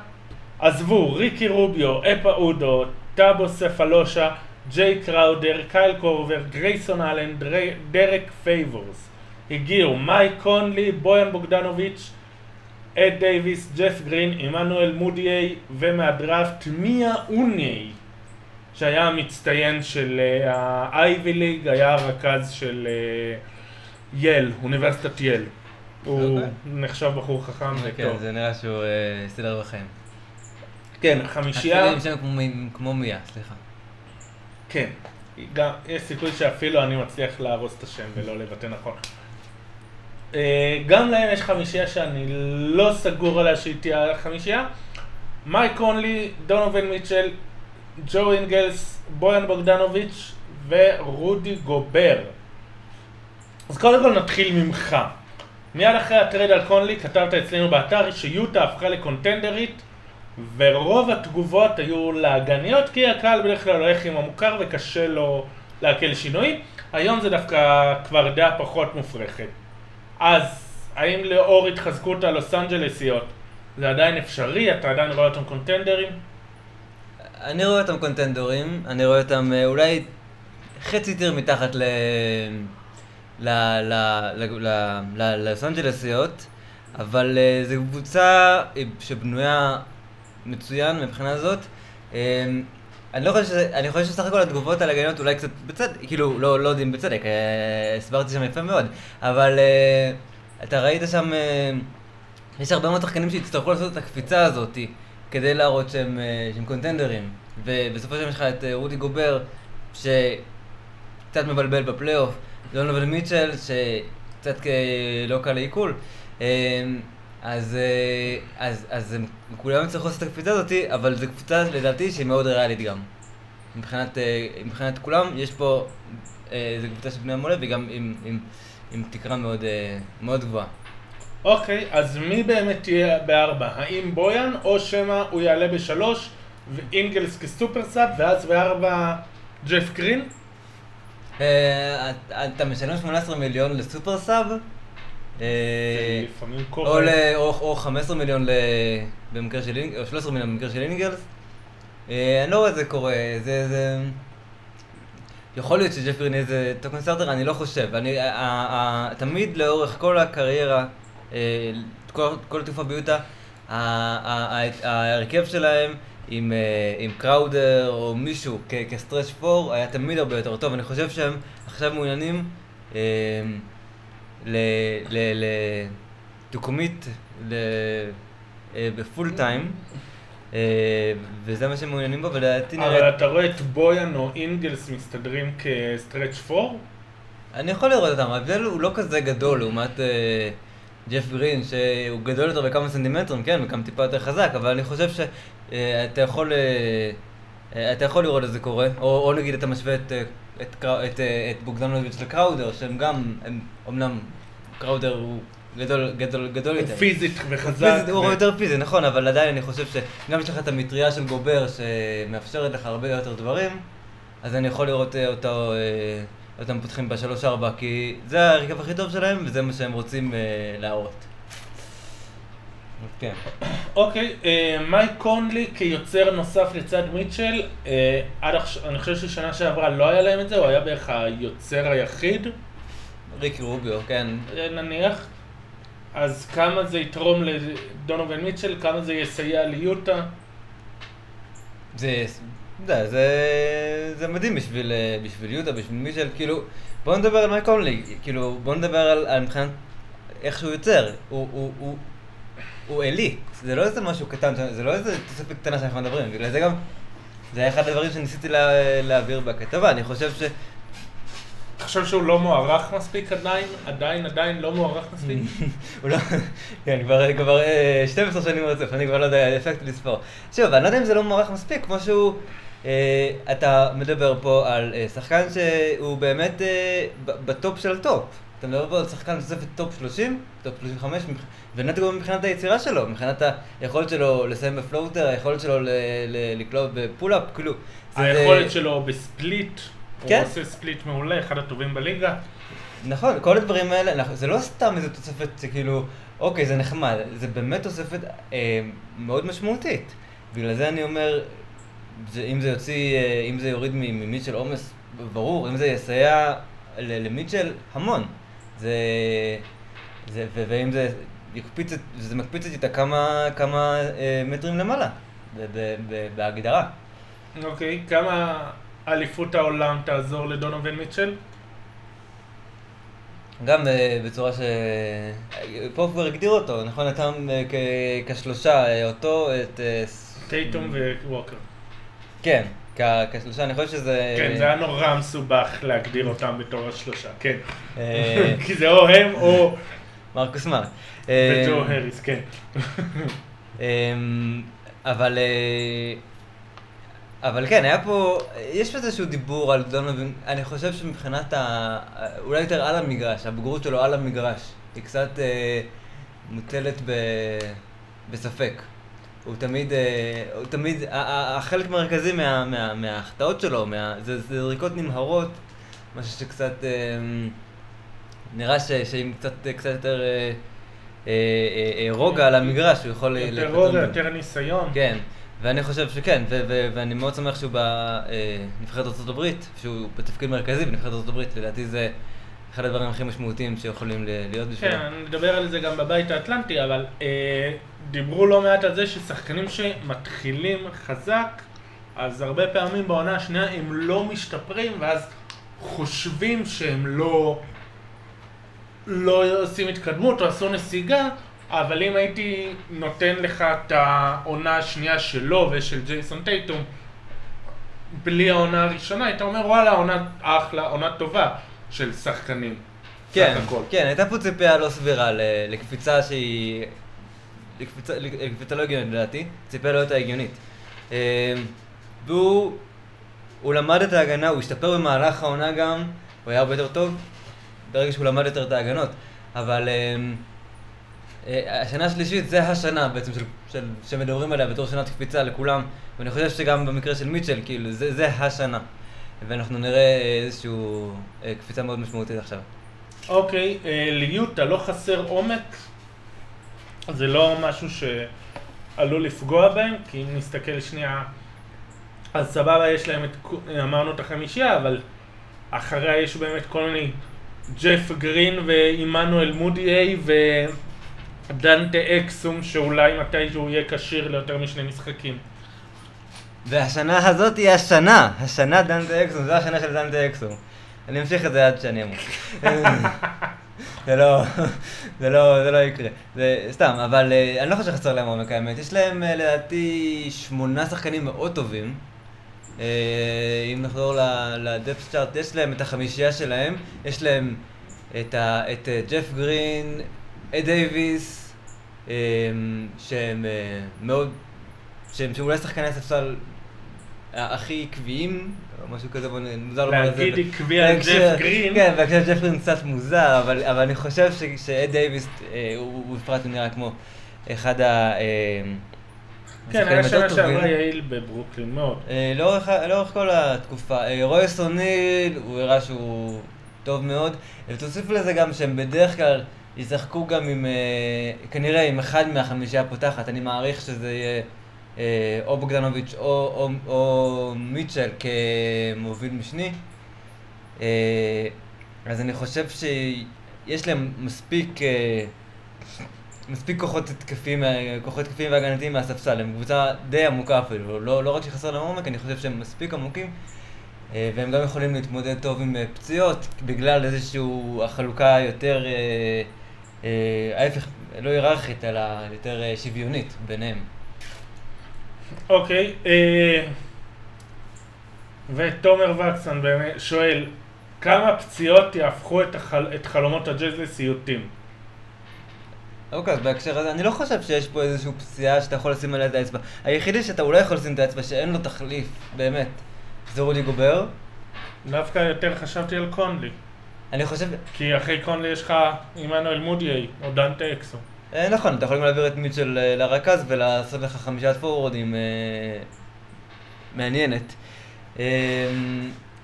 עזבו, ריקי רוביו, אקפה יודו, ת'אבו ספולושה, ג'יי קראודר, קייל קורבר, גרייסון אלן, דרק פייבורס. הגיעו מייק קונלי, בויאן בוגדנוביץ', אד דייוויס, ג'ף גרין, עמנואל מודיאיי, ומהדראפט מיה אוני, שהיה המצטיין של האייבי uh, ליג, היה הרכז של אה, יל, אוניברסיטת יל. הוא אוקיי. נחשב בחור חכם וטוב. כן, זה נראה שהוא הסתדר אה, בחיים. כן, חמישייה... אפילו כמו, כמו מיה, סליחה. כן, גם, יש סיכוי שאפילו אני מצליח להרוס את השם ולא לבטא נכון. אה, גם להם יש חמישייה שאני לא סגור עליה שהיא תהיה חמישייה. מייק קונלי, דונובין מיטשל, ג'ו אינגלס, בויאן בוגדנוביץ' ורודי גובר. אז קודם כל נתחיל ממך. מיד אחרי הטרד על קונלי כתבת אצלנו באתר שיוטה הפכה לקונטנדרית ורוב התגובות היו להגניות, כי הקהל בדרך כלל הולך עם המוכר וקשה לו להקל שינויים. היום זה דווקא כבר דעה פחות מופרכת. אז, האם לאור התחזקות הלוס אנג'לסיות זה עדיין אפשרי? אתה עדיין רואה אותם קונטנדרים? אני רואה אותם קונטנדרים, אני רואה אותם אה, אולי חצי טיר מתחת ל... ללוס אנג'לסיות, אבל אה, זו קבוצה שבנויה מצוין מבחינה זאת. אמ, אני לא חושב שזה, אני חושב שסך הכל התגובות על הגנות אולי קצת בצדק, כאילו, לא, לא יודעים בצדק, אה, הסברתי שם יפה מאוד, אבל אה, אתה ראית שם, אה, יש הרבה מאוד שחקנים שיצטרכו לעשות את הקפיצה הזאת כדי להראות שהם, שהם קונטנדרים, ובסופו של דבר יש לך את רודי גובר, שקצת מבלבל בפלייאוף, דונובל מיטשל, שקצת לא קל לעיכול. אה, אז, אה, אז, אז הם כולם יצטרכו לעשות את הקפיצה הזאת, אבל זו קפיצה לדעתי שהיא מאוד ריאלית גם. מבחינת, אה, מבחינת כולם, יש פה, אה, זו קבוצה של בני המולד וגם עם, עם, עם תקרה מאוד, אה, מאוד גבוהה. אוקיי, אז מי באמת יהיה בארבע? האם בויאן, או שמא הוא יעלה בשלוש, ואינגלס כסופר סאב, ואז בארבע ג'ף גרין? אה, אתה- משלם 18 מיליון ל super sub, אה, או, קורה. ל, או, או 15 מיליון ל, במקרה של אינגלס, או 13 מיליון במקרה של אינגלס. אה, אני לא רואה את זה קורה, זה, זה... יכול להיות יהיה איזה token starter, אני לא חושב. אני, ה, ה, ה, תמיד לאורך כל הקריירה, אה, כל, התקופה ביוטה, ההרכב שלהם עם, אה, עם קראודר או מישהו כ- כ stretch four היה תמיד הרבה יותר טוב. אני חושב שהם עכשיו מעוניינים אה, ל... ל... ל... to commit ל... אה, ב full time, אה, וזה מה שהם מעוניינים בו, ולדעתי אבל נראה... אתה רואה את בויאן או אינגלס מסתדרים כ stretch four? אני יכול לראות אותם, ההבדל הוא לא כזה גדול לעומת אה, ג'ף גרין, שהוא גדול יותר בכמה סנטימטרים, כן, וגם טיפה יותר חזק, אבל אני חושב שאתה יכול, אתה יכול לראות את זה קורה, או, או נגיד אתה משווה את, את, קרא- את, אה, את בוגדנוביץ' לקראודר, שהם גם, הם, אמנם קראודר הוא גדול, גדול, גדול הוא יותר. פיזית וחזק. פיזית, הוא ו- יותר פיזי, נכון, אבל עדיין אני חושב שגם יש לך את המטריה של גובר שמאפשרת לך הרבה יותר דברים, אז אני יכול לראות אה, אותו, אה, אותם פותחים בשלוש-ארבע, כי זה ההרכב הכי טוב שלהם, וזה מה שהם רוצים להראות. כן. אוקיי, אה, מייק קונלי כיוצר נוסף לצד מיטשל, אה, עד עכשיו, אני חושב ששנה שעברה לא היה להם את זה, הוא היה בערך היוצר היחיד, ריקי רוביו, כן. אה, נניח. אז כמה זה יתרום לדונובל מיטשל, כמה זה יסייע ליוטה. זה, זה, זה מדהים בשביל, בשביל יהודה, בשביל מישל, כאילו, בוא נדבר על מייק קונלי, כאילו, בוא נדבר על, על מבחינת איך שהוא יוצר, הוא, הוא, הוא, הוא elite, זה לא איזה משהו קטן, זה לא איזה תוספת קטנה שאנחנו מדברים, בגלל זה גם, זה היה אחד הדברים שניסיתי לה, להעביר בכתבה, אני חושב ש... אתה חושב שהוא לא מוערך מספיק עדיין? עדיין, עדיין לא מוערך מספיק? [LAUGHS] הוא לא, כן, כבר, כבר אה, 12 שנים רצוף, אני כבר לא יודע, הפסקתי לספור. שוב, אני לא יודע אם זה לא מוערך מספיק, כמו שהוא, אה, אתה מדבר פה על אה, שחקן שהוא באמת אה, ב top של ה top. אתה מדבר על שחקן תוספת top 30, top 35, מבח- ונטו גם מבחינת היצירה שלו, מבחינת היכולת שלו לסיים ב floater, היכולת שלו ל- ל- לקלוט ב pull-up, כאילו. היכולת שלו ב split, כן. הוא עושה split מעולה, אחד הטובים בליגה. נכון, כל הדברים האלה, אנחנו- זה לא סתם איזה תוספת שכאילו, אוקיי, זה נחמד, זה באמת תוספת אה, מאוד משמעותית. בגלל זה אני אומר, זה, אם זה יוציא, אה, אם זה יוריד ממיטשל עומס, ברור, אם זה יסייע למיטשל, המון. זה, זה ו- ואם זה יקפיץ, זה מקפיץ איתה כמה, כמה אה, מטרים למעלה, ב- ב- ב- בהגדרה. אוקיי, כמה אליפות העולם תעזור לדונובל מיטשל? גם אה, בצורה ש... פה כבר הגדיר אותו, נכון? נתן אה, כ- כשלושה, אה, אותו, את... אה, טייטום וווקר. כן, כשלושה, אני חושב שזה... כן, זה היה נורא מסובך להגדיר אותם בתור השלושה, כן. אה, [LAUGHS] כי זה או הם או מרקוס מארק. אה, וג'ו הריס, כן. אמ, אבל... אה, אבל כן, היה פה, יש פה איזשהו דיבור על דונובין, אני חושב שמבחינת ה... אולי יותר על המגרש, הבגרות שלו על המגרש, היא קצת אה, מוטלת ב... בספק. הוא תמיד, אה, הוא תמיד, החלק מרכזי מה, מה, מההחטאות שלו, מה, זה, זה זריקות נמהרות, משהו שקצת אה, נראה ש, שעם קצת, קצת יותר אה, רוגע על המגרש, הוא יכול... יותר רוגע. יותר ניסיון. כן, ואני חושב שכן, ו- ו- ואני מאוד שמח שהוא בנבחרת הברית, שהוא בתפקיד מרכזי בנבחרת הברית, לדעתי זה אחד הדברים הכי משמעותיים שיכולים להיות בשבילו. כן, נדבר על זה גם בבית האטלנטי, אבל דיברו לא מעט על זה ששחקנים שמתחילים חזק, אז הרבה פעמים בעונה השנייה הם לא משתפרים, ואז חושבים שהם לא, לא עושים התקדמות או עשו נסיגה, אבל אם הייתי נותן לך את העונה השנייה שלו ושל ג'ייסון טייטום, בלי העונה הראשונה, היית אומר וואלה, עונה אחלה, עונה טובה של שחקנים. כן. כן, הייתה פה ציפייה לא סבירה לקפיצה שהיא... לקפיצה, לא הגיונית לדעתי, ציפייה לא הייתה הגיונית. אה, והוא הוא למד את ההגנה, הוא השתפר במהלך העונה גם, הוא היה הרבה יותר טוב ברגע שהוא למד יותר את ההגנות. אבל אה, אה, השנה השלישית זה השנה בעצם של, של, שמדברים עליה בתור שנת קפיצה לכולם, ואני חושב שגם במקרה של מיטשל, כאילו, זה, זה השנה. ואנחנו נראה איזושהי אה, קפיצה מאוד משמעותית עכשיו. אוקיי, אה, ליוטה לא חסר עומק, זה לא משהו שעלול לפגוע בהם, כי אם נסתכל שנייה, אז סבבה, יש להם את, אמרנו את החמישייה, אבל אחריה יש באמת כל מיני ג'ף גרין ועמנואל מודיי ודנטה אקסום, שאולי מתישהו יהיה כשיר ליותר משני משחקים. והשנה הזאת היא השנה, השנה דנטה אקסום, זו השנה של דנטה אקסום. אני אמשיך את זה עד שאני אמות. [LAUGHS] זה לא, [LAUGHS] זה לא, זה לא יקרה. זה סתם, אבל אה, אני לא חושב שחסר להם עומק האמת. יש להם אה, לדעתי שמונה שחקנים מאוד טובים. אה, אם נחזור לדפס צ'ארט, יש להם את החמישייה שלהם, יש להם את, ה, את ג'ף גרין, אד דייוויס, שהם מאוד, שהם שאולי שחקני הספסל הכי עקביים, או משהו כזה, בוא לומר את זה. להגיד עקבי על ג'ף גרין, כן, בהקשר ג'ף גרין קצת מוזר, אבל, אבל אני חושב שאד דייוויס, אה, הוא בפרט נראה כמו אחד ה... אה, כן, היה שנה. שעברה יעיל בברוקלין מאוד. אה, לאורך, כל התקופה. אה, רויס אוניל, הוא הראה שהוא טוב מאוד. ותוסיף לזה גם שהם בדרך כלל ישחקו גם עם, אה, כנראה עם אחד מהחמישייה הפותחת. אני מעריך שזה יהיה או בוגדנוביץ' או, או, או מיטשל כמוביל משני. אה, אז אני חושב שיש להם מספיק... אה, מספיק כוחות התקפיים, אה, כוחות התקפיים והגנתיים מהספסל, הם קבוצה די עמוקה אפילו, לא, לא רק שחסר להם עומק, אני חושב שהם מספיק עמוקים אה, והם גם יכולים להתמודד טוב עם אה, פציעות בגלל איזושהי החלוקה יותר, אה, אה, ההפך, לא היררכית אלא יותר אה, שוויונית ביניהם. אוקיי, אה, ותומר וקסן שואל, כמה פציעות יהפכו את, החל... את חלומות הג'אז לסיוטים? אוקיי, אז בהקשר הזה, אני לא חושב שיש פה איזושהי פציעה שאתה יכול לשים עליה את האצבע. היחידי שאתה אולי יכול לשים את האצבע שאין לו תחליף, באמת, זה רודי גובר. דווקא יותר חשבתי על קונלי, אני חושב, כי אחרי קונלי יש לך עמנואל מודיי או דנטה אקסו. אה, נכון, אתה יכול גם להעביר את מיטשל אה, לרכז ולעשות לך חמישת פורורדים אה, מעניינת.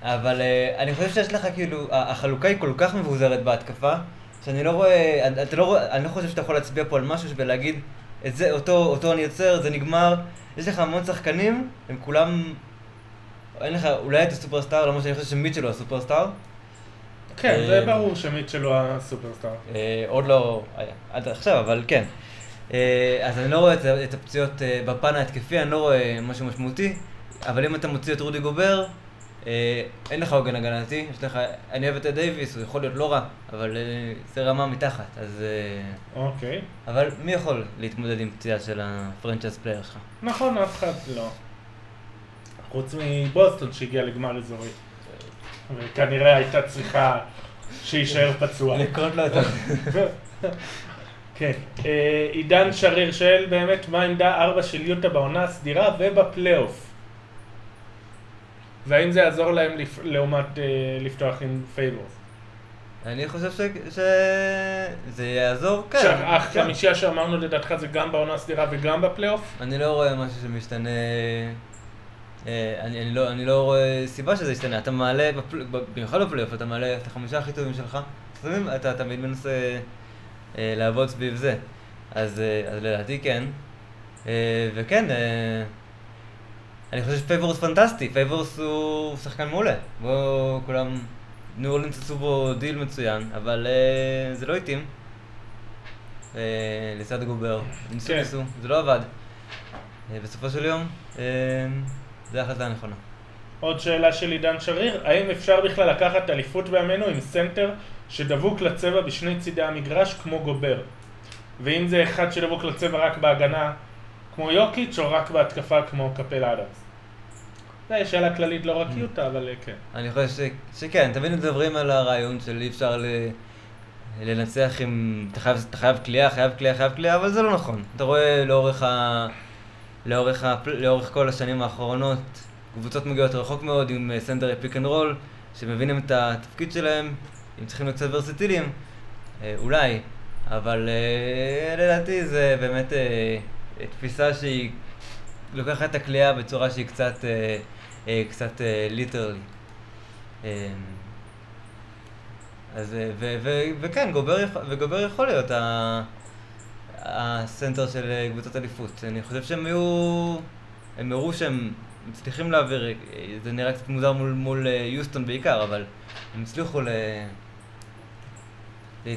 אבל אני חושב שיש לך כאילו, החלוקה היא כל כך מבוזרת בהתקפה, שאני לא רואה, אתה לא אני לא חושב שאתה יכול להצביע פה על משהו ולהגיד, את זה, אותו, אותו אני יוצר, זה נגמר. יש לך המון שחקנים, הם כולם, אין לך אולי את הסופרסטאר, למרות שאני חושב שמיטשל הוא הסופרסטאר. כן, זה אה, ברור שמיטשל הוא הסופרסטאר. אה, עוד לא היה, עד עכשיו, אבל כן. אה, אז אני לא רואה את, הפציעות בפן ההתקפי, אני לא רואה משהו משמעותי, אבל אם אתה מוציא את רודי גובר, אין לך עוגן הגנתי, יש לך, אני אוהב את דייוויס, הוא יכול להיות לא רע, אבל זה רמה מתחת, אז... אוקיי. אבל מי יכול להתמודד עם פציעה של ה franchise player שלך? נכון, אף אחד לא. חוץ מבוסטון שהגיע לגמר אזורי. וכנראה הייתה צריכה שיישאר פצוע. לקרות לו את ה... כן. אה, עידן שריר שואל באמת מה העמדה 4 של יוטה בעונה הסדירה ובפלייאוף. והאם זה יעזור להם. לעומת אה, לפתוח עם פייבורס? אני חושב שזה יעזור, כן. החמישייה שאמרנו לדעתך זה גם בעונה הסדירה וגם בפלייאוף? אני לא רואה משהו שמשתנה, אני, אני, לא, אני לא רואה סיבה שזה ישתנה, אתה מעלה, בפל- במיוחד בפלייאוף, אתה מעלה את החמישה הכי טובים שלך, לפעמים אתה תמיד מנסה אה, לעבוד סביב זה, אז, אה, אז לדעתי כן, אה, וכן, אה, אני חושב שפייבורס פנטסטי, פייבורס הוא שחקן מעולה, בואו כולם, ניו אורלינס עשו בו דיל מצוין, אבל אה, זה לא התאים. אה, לצד גובר, ניסו כן. ניסו, זה לא עבד. אה, בסופו של יום, זו ההחלטה הנכונה. עוד שאלה של עידן שריר, האם אפשר בכלל לקחת אליפות בימינו עם סנטר שדבוק לצבע בשני צידי המגרש כמו גובר? ואם זה אחד שדבוק לצבע רק בהגנה כמו יוקיץ' או רק בהתקפה כמו קפל אדמס? זו שאלה כללית לא רק יוטה, אבל אה, כן. אני חושב ש... שכן, תמיד מדברים על הרעיון של אי אפשר ל... לנצח עם... אתה חייב, אתה חייב קליעה, חייב קליעה, אבל זה לא נכון. אתה רואה לאורך, ה... לאורך, ה... לאורך כל השנים האחרונות, קבוצות מגיעות רחוק מאוד עם אה, סנטרי pick and roll, שמבינים את התפקיד שלהם, אם צריכים להיות קצת ורסטיליים, אה, אולי, אבל אה, לדעתי זה באמת אה, תפיסה שהיא לוקחת את הקליעה בצורה שהיא קצת, אה, אה, קצת literally. אה, אז, אה, ו, ו, וכן, גובר, וגובר יכול להיות ה- הסנטר של אה, קבוצת אליפות. אני חושב שהם היו... הם הראו שהם מצליחים להעביר, אה, זה נראה קצת מוזר מול, מול אה, יוסטון בעיקר, אבל הם הצליחו ל...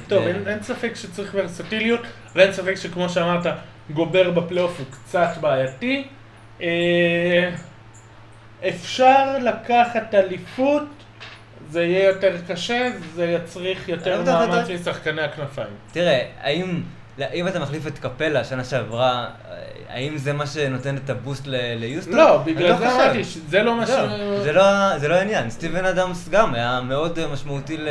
טוב, אין, אין ספק שצריך ורסטיליות, ואין ספק שכמו שאמרת, גובר בפלייאוף הוא קצת בעייתי. אפשר לקחת אליפות, זה יהיה יותר קשה, זה יצריך יותר אתה- מאמץ משחקני הכנפיים. תראה, האם, אם אתה מחליף את קפלה שנה שעברה, האם זה מה שנותן את ה boost ליוסטון? לא, אני בגלל זה. אמרתי שזה לא מה ש... זהו, זה לא, זה לא העניין. סטיבן אדמס גם היה מאוד אה, משמעותי ל-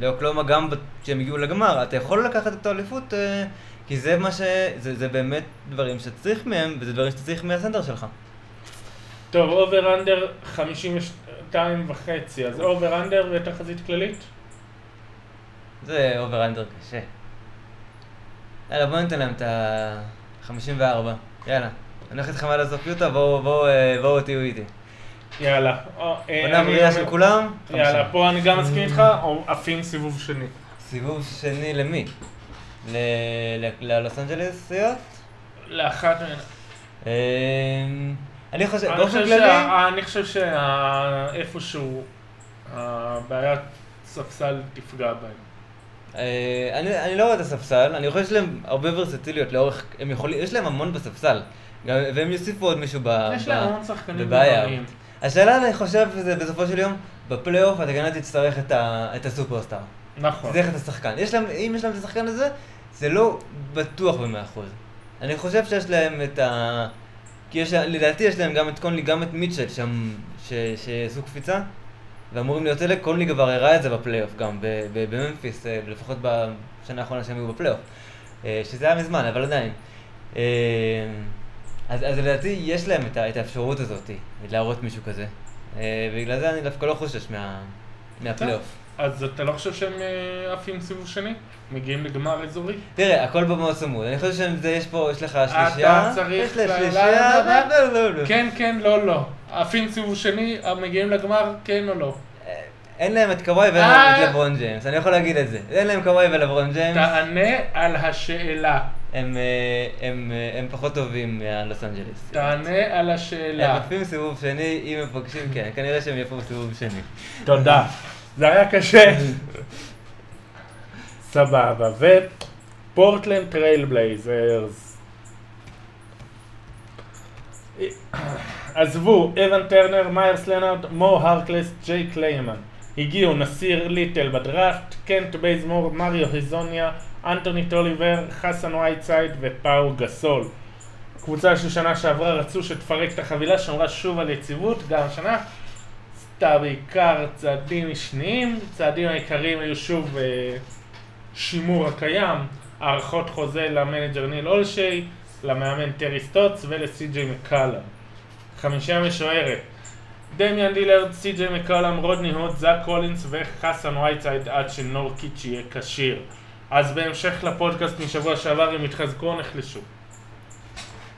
לאוקלהומה גם כשהם הגיעו לגמר. אתה יכול לקחת את האליפות אה, כי זה מה ש... זה, זה באמת דברים שצריך מהם, וזה דברים שצריך מהסנטר שלך. טוב, over under 52 וחצי, אז over under ותחזית כללית? זה over under קשה. יאללה, בוא ניתן להם את ה-54. יאללה. אני הולך איתכם עד הסוף יוטה, בואו בואו, אה, בואו תהיו איתי. יאללה. או, אה, עונה אני בריאה של כולם? יאללה, 50. פה אני גם מסכים איתך, או עפים סיבוב שני. סיבוב שני למי? ללוס אנג'לסיות? לאחת מהן. אמ, אני חושב, באופן כללי, אני חושב שאיפשהו הבעיית ספסל תפגע בהם. אה, אני אני לא רואה את הספסל, אני חושב שיש להם הרבה ורסטיליות לאורך, הם יכולים, יש להם המון בספסל, גם- והם יוסיפו עוד מישהו ב... יש להם המון שחקנים בבעיה. בינוניים. השאלה, אני חושב, זה בסופו של יום, בפלייאוף כנראה תצטרך את ה- את הסופרסטאר. נכון. תצטרך את השחקן. יש להם, אם יש להם את השחקן הזה, זה לא בטוח במאה אחוז. אני חושב שיש להם את ה... כי יש, לדעתי יש להם גם את קונלי, גם את מיטשל שם, ש- שעשו קפיצה, ואמורים להיות אלה, קונלי כבר הראה את זה בפלייאוף גם, בממפיס, אה, לפחות בשנה האחרונה שהם היו בפלייאוף. אה, שזה היה מזמן, אבל עדיין. אה, אז, אז לדעתי יש להם את, את האפשרות הזאת, להראות מישהו כזה. אה, בגלל זה אני דווקא לא חושש מה, מהפלייאוף. אז אתה לא חושב שהם עפים סיבוב שני? מגיעים לגמר אזורי? תראה, הכל פה מאוד צמוד. אני חושב שיש פה, יש לך שלישייה. צריך יש לך שלישייה. כן, כן, לא, לא. עפים סיבוב שני, מגיעים לגמר, כן או לא? אה, אין להם את קוואי ואין אה. להם את לברון ג'יימס, אני יכול להגיד את זה. אין להם קוואי ולברון ג'יימס, תענה על השאלה. הם, אה, הם, אה, הם פחות טובים מהלוס אנג'לס. תענה על הם השאלה. עפים סיבוב שני, אם הם פוגשים, כן, כנראה שהם יעופו סיבוב שני. תודה. זה היה קשה. [LAUGHS] סבבה. ופורטלנד טרייל בלייזרס. עזבו, אוון טרנר, מיירס לנארד, מו הרקלס, ג'ייק ליימן. הגיעו נסיר ליטל בדראפט, קנט בייזמור, מריו היזוניה, אנתוני טוליבר, חסן וייטסייד ופאו גסול. קבוצה ששנה שעברה רצו שתפרק את החבילה, שמרה שוב על יציבות, גם השנה. עשתה בעיקר צעדים משניים, צעדים העיקריים היו שוב אה, שימור הקיים, הארכות חוזה ל manager ניל אולשי, למאמן טרי סטוץ ולסי.ג'יי מקולום. חמישייה משוערת דמיאן דילרד, סי.ג'יי מקולום, רודני הוד, זאק קולינס וחסן וייטסייד עד שנורקיץ' יהיה כשיר. אז בהמשך לפודקאסט משבוע שעבר הם התחזקו או נחלשו.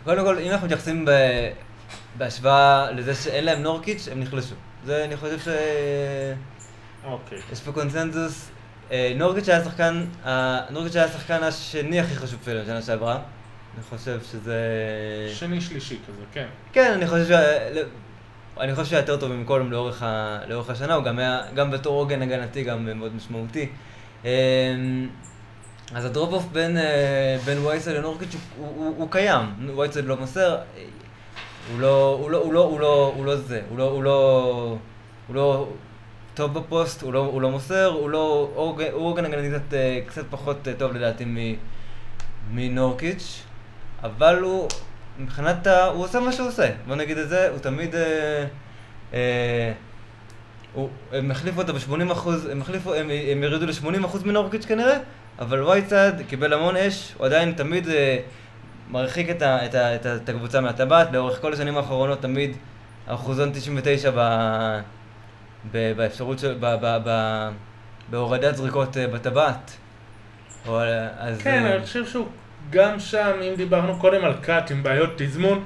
קודם כל, אם אנחנו מתייחסים ב- בהשוואה לזה שאין להם נורקיץ', הם נחלשו. זה, אני חושב שיש אוקיי. פה קונצנזוס. אה, נורקיץ' היה שחקן, אה, נורקיץ' היה השחקן השני הכי חשוב שלהם שנה שעברה. אני חושב שזה... שני שלישי כזה, כן. כן, אני חושב ש... אני חושב שהיה יותר טוב ממקולום לאורך, ה... לאורך השנה, הוא גם היה, גם בתור עוגן הגנתי גם מאוד משמעותי. אמ, אז ה drop off בין, אה, בין וייטסייד לנורקיץ' הוא, הוא, הוא קיים, וייטסייד לא מוסר. הוא לא, הוא לא, הוא לא, הוא לא, הוא לא זה, הוא לא, הוא לא, הוא לא טוב בפוסט, הוא לא, הוא לא מוסר, הוא לא, הוא עוגן הגנתי אה, קצת פחות אה, טוב לדעתי מנורקיץ', אבל הוא, מבחינת ה... הוא עושה מה שהוא עושה, בוא נגיד את זה, הוא תמיד... אה, אה, הוא, הם החליפו אותו ב-80 אחוז, הם החליפו, הם, הם ירדו ל-80 אחוז מנורקיץ' כנראה, אבל וייצד קיבל המון אש, הוא עדיין תמיד אה, מרחיק את, ה, את, ה, את, ה, את הקבוצה מהטבעת, לאורך כל השנים האחרונות תמיד אחוזון 99 ב, ב, באפשרות של, ב, ב, ב, בהורדת זריקות אה, בטבעת. או, אה, אז, כן, אה, אני חושב שהוא גם שם, אם דיברנו קודם על קאט עם בעיות תזמון,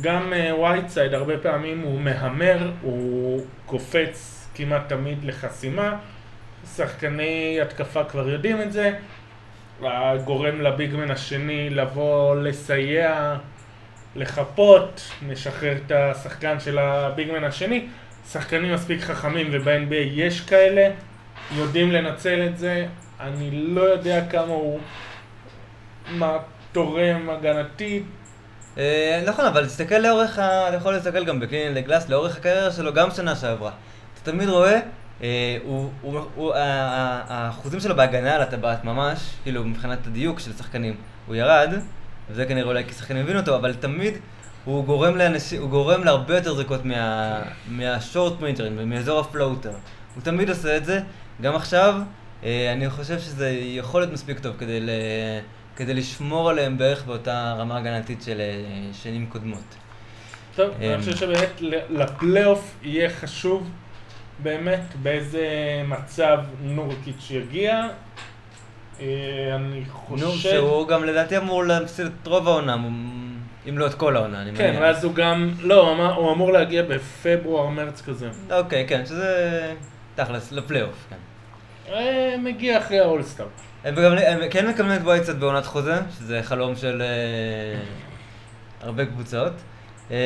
גם וייטסייד הרבה פעמים הוא מהמר, הוא קופץ כמעט תמיד לחסימה. שחקני התקפה כבר יודעים את זה. גורם ל big man השני לבוא לסייע, לחפות, משחרר את השחקן של ה big man השני. שחקנים מספיק חכמים וב-NBA יש כאלה, יודעים לנצל את זה. אני לא יודע כמה הוא מה תורם הגנתית. אה, נכון, אבל תסתכל לאורך ה... אתה יכול להסתכל גם בקלינן לגלאס, לאורך הקריירה שלו, גם שנה שעברה. אתה תמיד רואה, אה, האחוזים שלו בהגנה על הטבעת ממש, כאילו מבחינת הדיוק של שחקנים, הוא ירד, וזה כנראה אולי כי שחקנים הבינו אותו, אבל תמיד הוא גורם להרבה יותר זריקות מה, מהשורט מיינטרים ומאזור הפלוטר. הוא תמיד עושה את זה, גם עכשיו, אה, אני חושב שזה יכול להיות מספיק טוב כדי, ל, כדי לשמור עליהם בערך באותה רמה הגנתית של אה, שנים קודמות. טוב, אמ. אני חושב שבאמת לפלייאוף יהיה חשוב באמת באיזה מצב נורקיץ' יגיע. אה, אני נו, חושב... שהוא גם לדעתי אמור להפסיד את רוב העונה, אם לא את כל העונה, אני כן, מניח. ואז הוא גם... לא, הוא אמור להגיע בפברואר-מרץ כזה. אוקיי, כן, שזה תכלס, לפלייאוף, כן. אה, מגיע אחרי האולסטאר. הם, כן מקבלים את וייצד בעונת חוזה, שזה חלום של אה, הרבה קבוצות. אה,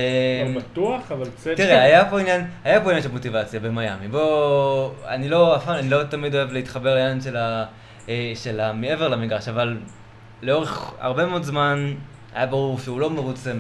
לא בטוח, אבל בסדר. תראה, היה פה עניין, היה פה עניין של מוטיבציה במיאמי. בוא, אני לא, אף פעם, אני לא תמיד אוהב להתחבר לעניין של ה... אה, של המעבר למגרש, אבל לאורך הרבה מאוד זמן היה ברור שהוא לא מרוצה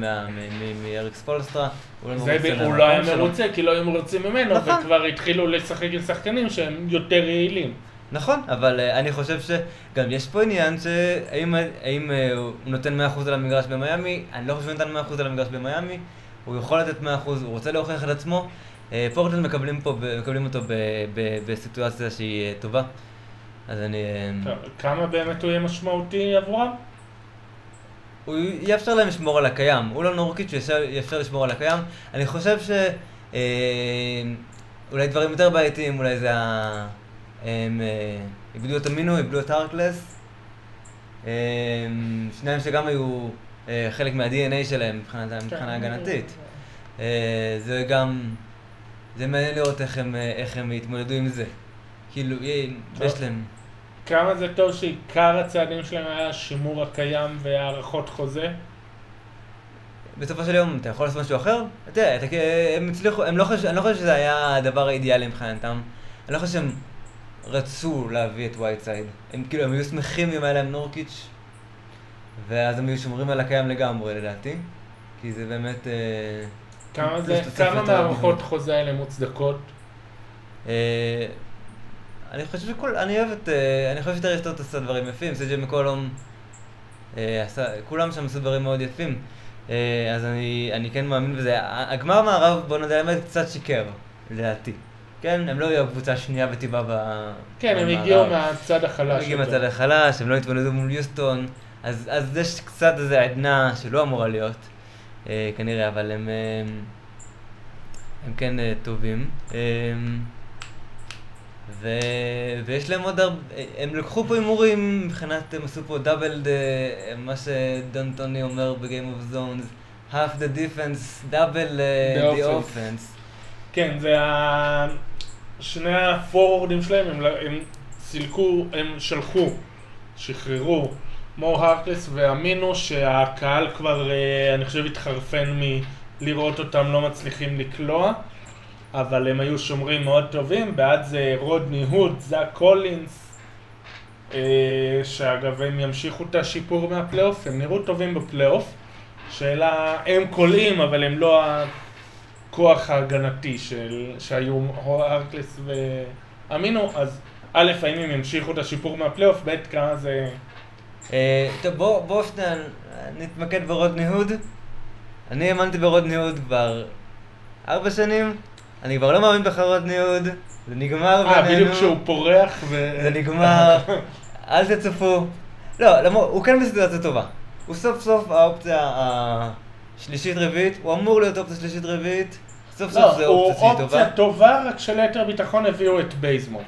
מאריקס פולסטרה, הוא לא הוא לא היה. מרוצה, כי לא היו מרוצים ממנו, נכון. וכבר התחילו לשחק עם שחקנים שהם יותר יעילים. נכון, אבל uh, אני חושב שגם יש פה עניין שהאם האם, uh, הוא נותן 100% על המגרש במיאמי, אני לא חושב שהוא נתן 100% על המגרש במיאמי, הוא יכול לתת 100%, הוא רוצה להוכיח את עצמו. Uh, פורטלנד מקבלים, פה, מקבלים אותו ב, ב, בסיטואציה שהיא uh, טובה, אז אני... Uh, כמה באמת הוא יהיה משמעותי עבורם? הוא יאפשר להם לשמור על הקיים, הוא לא נורקיץ', הוא יאפשר- יאפשר לשמור על הקיים. אני חושב ש... אה, אולי דברים יותר בעייתיים, אולי זה ה... הם אה, איבדו את המינו, איבדו את הארקלס. אה, שניים שגם היו אה, חלק מה-DNA שלהם מבחינת- כן. מבחינה הגנתית. זה גם... זה מעניין לראות איך הם, איך הם יתמודדו עם זה. כאילו. יש להם... כמה זה טוב שעיקר הצעדים שלהם היה שימור הקיים והארכות חוזה? בסופו של יום אתה יכול לעשות משהו אחר? אתה יודע, אתה, הם הצליחו, הם לא חושב, אני לא חושב שזה היה הדבר האידיאלי מבחינתם. אני לא חושב שהם רצו להביא את וייטסייד. הם כאילו, הם היו שמחים אם היה להם נורקיץ', ואז הם היו שומרים על הקיים לגמרי לדעתי. כי זה באמת... אה, כמה זה, כמה הבידוד. חוזה האלה מוצדקות? אה, אני חושב שכל, אני אוהב את, אה, אני חושב שטריסטוט עשה דברים יפים, סג'י מקולום, עשה, כולם שם עשו דברים מאוד יפים, אז אני, אני כן מאמין בזה. הגמר מערב, בוא נדע האמת, קצת שיקר, לדעתי. כן, הם לא היו הקבוצה השנייה בטבעה ב... כן, הם. הגיעו מהצד הם החלש. הגיעו יותר. מהצד החלש, הם לא התמודדו מול יוסטון, אז, אז יש קצת איזה עדנה שלא אמורה להיות, אה, כנראה, אבל הם, אה, הם כן אה, טובים. אה, ו... ויש להם עוד הרבה, הם לקחו פה הימורים מבחינת, הם עשו פה דאבל, ד- מה שדון טוני אומר בגיים אוף זונס, half the defense, double uh, The the offense. offense. כן, זה ה... שני הפורורדים שלהם, הם, הם סילקו, הם שלחו, שחררו מו הרקלס ואמינו שהקהל כבר, אה, אני חושב, התחרפן מלראות אותם לא מצליחים לקלוע, אבל הם היו שומרים מאוד טובים, בעד זה רודני הוד, זאק קולינס, אה, שאגב הם ימשיכו את השיפור מהפלייאוף, הם נראו טובים בפלייאוף. שאלה, הם קולעים, אבל הם לא הכוח ההגנתי של, שהיו הרקלס ואמינו, אז א', האם הם ימשיכו את השיפור מהפלייאוף, ב', כמה זה... אה, טוב, בוא, בוא שנייה נתמקד ברודני הוד. אני האמנתי ברודני הוד כבר ארבע שנים, אני כבר לא מאמין בך רודני הוד, זה נגמר אה, בדיוק כשהוא פורח ו... זה נגמר, [LAUGHS] אל תצפו. לא, למור, הוא כן בסיטואציה טובה. הוא סוף סוף האופציה השלישית רביעית, הוא אמור להיות אופציה שלישית רביעית, סוף סוף זה לא, הוא אופציה שהיא טובה. אופציה טובה, רק שליתר ביטחון הביאו את בייזמור.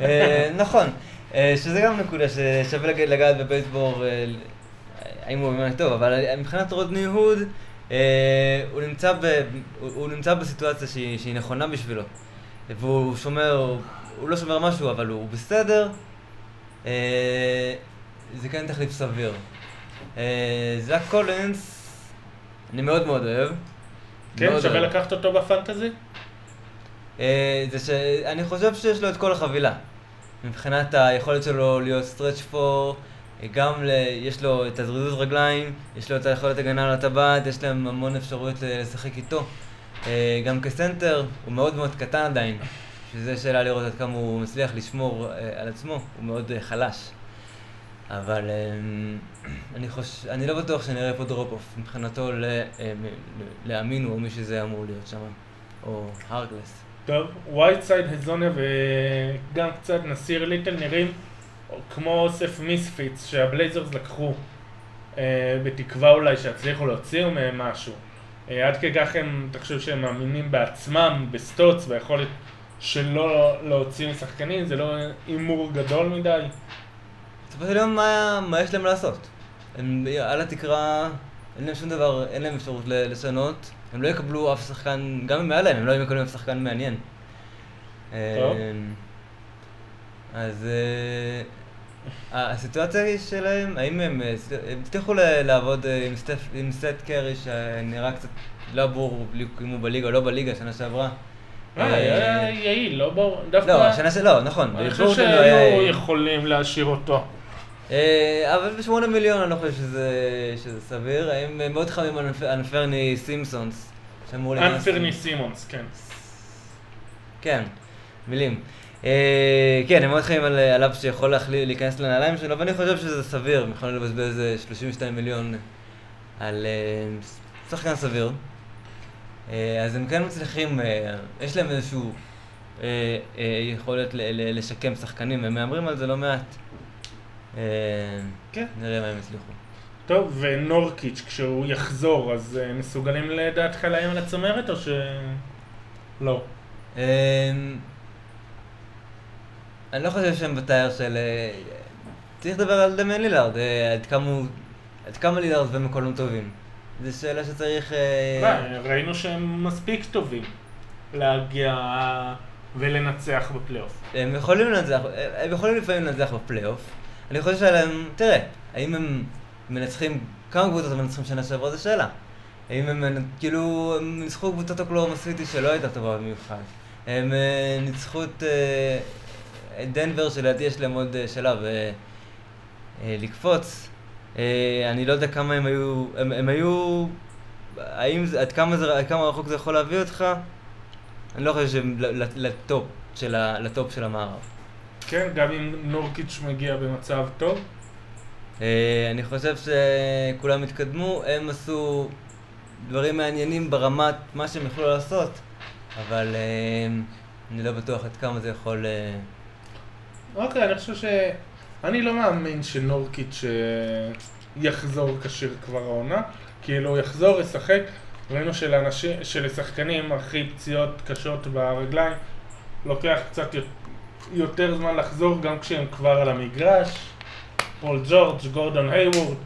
אה, נכון, אה, שזה גם נקודה ששווה לג- לגעת בבייסבור, אה, האם הוא באמת טוב, אבל מבחינת רודני הוד, הוא נמצא, ב, הוא, הוא נמצא בסיטואציה שהיא, שהיא נכונה בשבילו. והוא שומר, הוא לא שומר משהו, אבל הוא בסדר. זה כן תחליף סביר. זאק קולינס, אני מאוד מאוד אוהב. כן, מאוד שווה אוהב. לקחת אותו ב fantasy? אה, זה שאני חושב שיש לו את כל החבילה. מבחינת היכולת שלו להיות stretch four, גם ל... יש לו את הזריזות רגליים, יש לו את היכולת הגנה על הטבעת, יש להם המון אפשרויות לשחק איתו. אה, גם כסנטר, הוא מאוד מאוד קטן עדיין, שזה שאלה לראות עד כמה הוא מצליח לשמור אה, על עצמו, הוא מאוד חלש. אבל אה, אני, חוש... אני לא בטוח שנראה פה drop off מבחינתו ל... אה, מ- ל- לאמינו או מי שזה אמור להיות שם, או הרקלס. טוב, וייטסייד, הזוניה וגם קצת נסיר ליטל נראים כמו אוסף misfits שהבלייזרס לקחו אה, בתקווה אולי שיצליחו להוציא מהם משהו. אה, עד כדי כך הם, חושב שהם מאמינים בעצמם, בסטוטס, ביכולת שלו להוציא משחקנים, זה לא הימור גדול מדי. בסופו של יום, מה, מה יש להם לעשות? הם על התקרה, אין להם שום דבר, אין להם אפשרות לשנות. הם לא יקבלו אף שחקן, גם אם היה להם, הם לא יקבלו אף שחקן מעניין. טוב. אה, אז אה, הסיטואציה היא שלהם, האם הם אה, הצליחו לעבוד אה, עם סטף- עם סט קרי שנראה קצת לא ברור אם הוא בליגה או לא בליגה שנה שעברה. היה יעיל, לא ברור, דווקא... לא, שנה ש... לא, נכון. אני חושב לא שהיו יכולים להשאיר אותו. אה, אבל בשמונה מיליון אני לא חושב שזה, שזה סביר. הם אה, מאוד חמים על אנפ- אנפרני סימפסונס, אנפרני סימונס, כן. כן, מילים. אה, כן, הם מאוד חמים על, עליו שיכול להחלי, להיכנס לנעליים שלו, ואני חושב שזה סביר, הם יכולים לבזבז אה, 32 מיליון על שחקן סביר. אז הם כן מצליחים, יש להם איזשהו אה, יכולת ל- ל- לשקם שחקנים, הם מהמרים על זה לא מעט. כן. נראה מה הם יצליחו. טוב, ונורקיץ' כשהוא יחזור, אז אה, מסוגלים לדעתך לאיים על הצמרת או ש... לא. אמ, אני לא חושב שהם בתייר של... אה, צריך לדבר על דמיין לילארד, אה, עד כמה. עד כמה לילארד ומקולום טובים. זו שאלה שצריך... מה, ראינו שהם מספיק טובים להגיע ולנצח בפלייאוף. הם יכולים לנצח, הם יכולים לפעמים לנצח בפלייאוף. אני חושב שעליהם, תראה, האם הם מנצחים, כמה קבוצות הם מנצחים שנה שעברה זו שאלה. האם הם, מנ- כאילו, הם ניצחו קבוצת אוקלאומה סיטי שלא הייתה טובה במיוחד. הם אה, ניצחו אה, את דנבר שלדעתי יש להם עוד אה, שלב אה, אה, לקפוץ. אה, אני לא יודע כמה הם היו, הם, הם היו, האם, עד כמה, זה, עד כמה רחוק זה יכול להביא אותך? אני לא חושב שהם לטופ של, ה, לטופ של המערב. כן, גם אם נורקיץ' מגיע במצב טוב. אה, אני חושב שכולם התקדמו, הם עשו דברים מעניינים ברמת מה שהם יכלו לעשות, אבל אה, אני לא בטוח עד כמה זה יכול... אה, אוקיי, אני חושב ש... אני לא מאמין שנורקיץ' יחזור כשיר כבר העונה. כאילו, הוא יחזור, ישחק. ראינו שלאנשים, שלשחקנים הכי פציעות קשות ברגליים, לוקח קצת י- יותר זמן לחזור גם כשהם כבר על המגרש. פול ג'ורג', גורדון היוורד,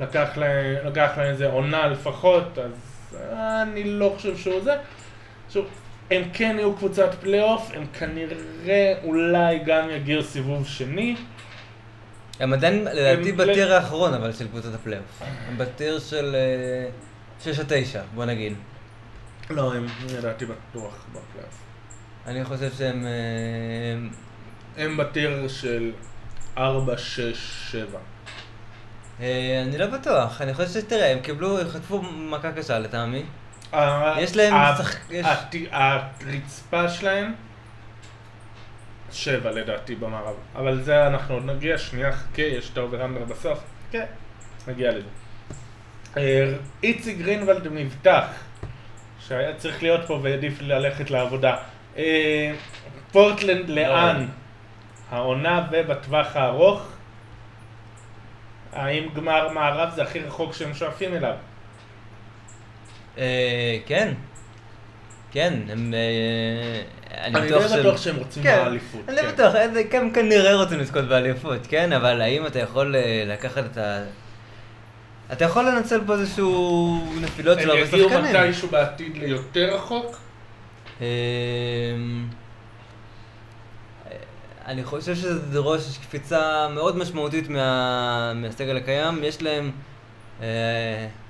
לקח להם, לקח להם איזה עונה לפחות, אז אני לא חושב שהוא זה. שוב, הם כן יהיו קבוצת פלייאוף, הם כנראה אולי גם יגיעו סיבוב שני. הם עדיין, לדעתי, ב tier האחרון אבל של קבוצת הפלייאוף. הם ב tier של 6 או 9, בוא נגיד. לא, הם לדעתי בטוח בפלייאוף. אני חושב שהם... אה, הם ב tier של 4, 6, 7. אה, אני לא בטוח, אני חושב שתראה, הם קיבלו, הם חטפו מכה קשה לטעמי. יש להם שחק- הרצפה שלהם, שבע לדעתי במערב. אבל זה אנחנו עוד נגיע, שנייה חכה, יש את ה over under בסוף. כן, נגיע לזה. אה, איציק גרינוולד מבטח, שהיה צריך להיות פה והעדיף ללכת לעבודה. אה, פורטלנד לאן? העונה ובטווח הארוך? האם גמר מערב זה הכי רחוק שהם שואפים אליו? אה, כן. כן, הם... אה, אני שהם- בטוח שהם רוצים כן, באליפות. אני כן. בטוח, הם כנראה רוצים לזכות באליפות, כן? אבל האם אתה יכול לקחת את ה... אתה יכול לנצל פה איזשהו נפילות הם של הרבה יגיעו שחקנים. מתישהו בעתיד ליותר רחוק? אמ, אני חושב שזה דורש קפיצה מאוד משמעותית מה... מהסגל הקיים. יש להם אה,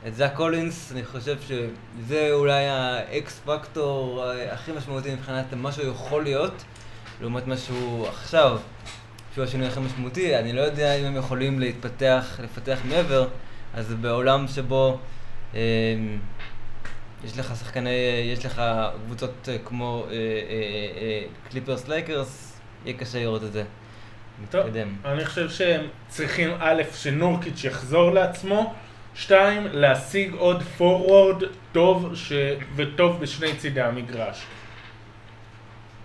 את זאק קולינס, אני חושב שזה אולי ה X factor אה, הכי משמעותי מבחינת מה שהוא יכול להיות, לעומת מה שהוא עכשיו, שהוא השינוי הכי משמעותי. אני לא יודע אם הם יכולים להתפתח, לפתח מעבר, אז בעולם שבו... אמ, יש לך שחקני, יש לך קבוצות אה, כמו קליפרס לייקרס, יהיה קשה לראות את זה. טוב, מתקדם. אני חושב שהם צריכים א', שנורקיץ' יחזור לעצמו, שתיים, להשיג עוד פורוורד טוב ש... וטוב בשני צידי המגרש.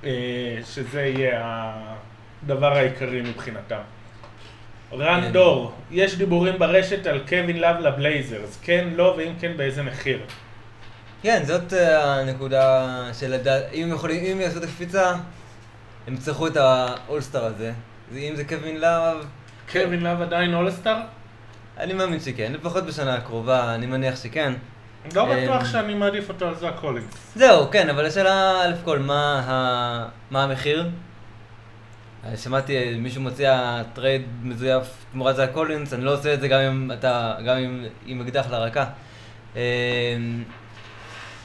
אה, שזה יהיה הדבר העיקרי מבחינתם. רן כן. דור, יש דיבורים ברשת על קווין לאב לבלייזרס, כן, לא, ואם כן, באיזה מחיר? כן, זאת אה, הנקודה של לדעת, אם הם יכולים, אם יעשו את הקפיצה, הם יצטרכו את האולסטאר הזה. זה- אם זה קווין לאב, קווין לאב עדיין אולסטאר? אני מאמין שכן, לפחות בשנה הקרובה, אני מניח שכן. לא אמ, בטוח שאני מעדיף אותו על זאק קולינס. זהו, כן, אבל השאלה, א' כל, מה, המחיר? אה, שמעתי אה, מישהו מציע trade מזויף תמורת זאק קולינס, אני לא עושה את זה גם אם אתה, גם עם אקדח לרקה.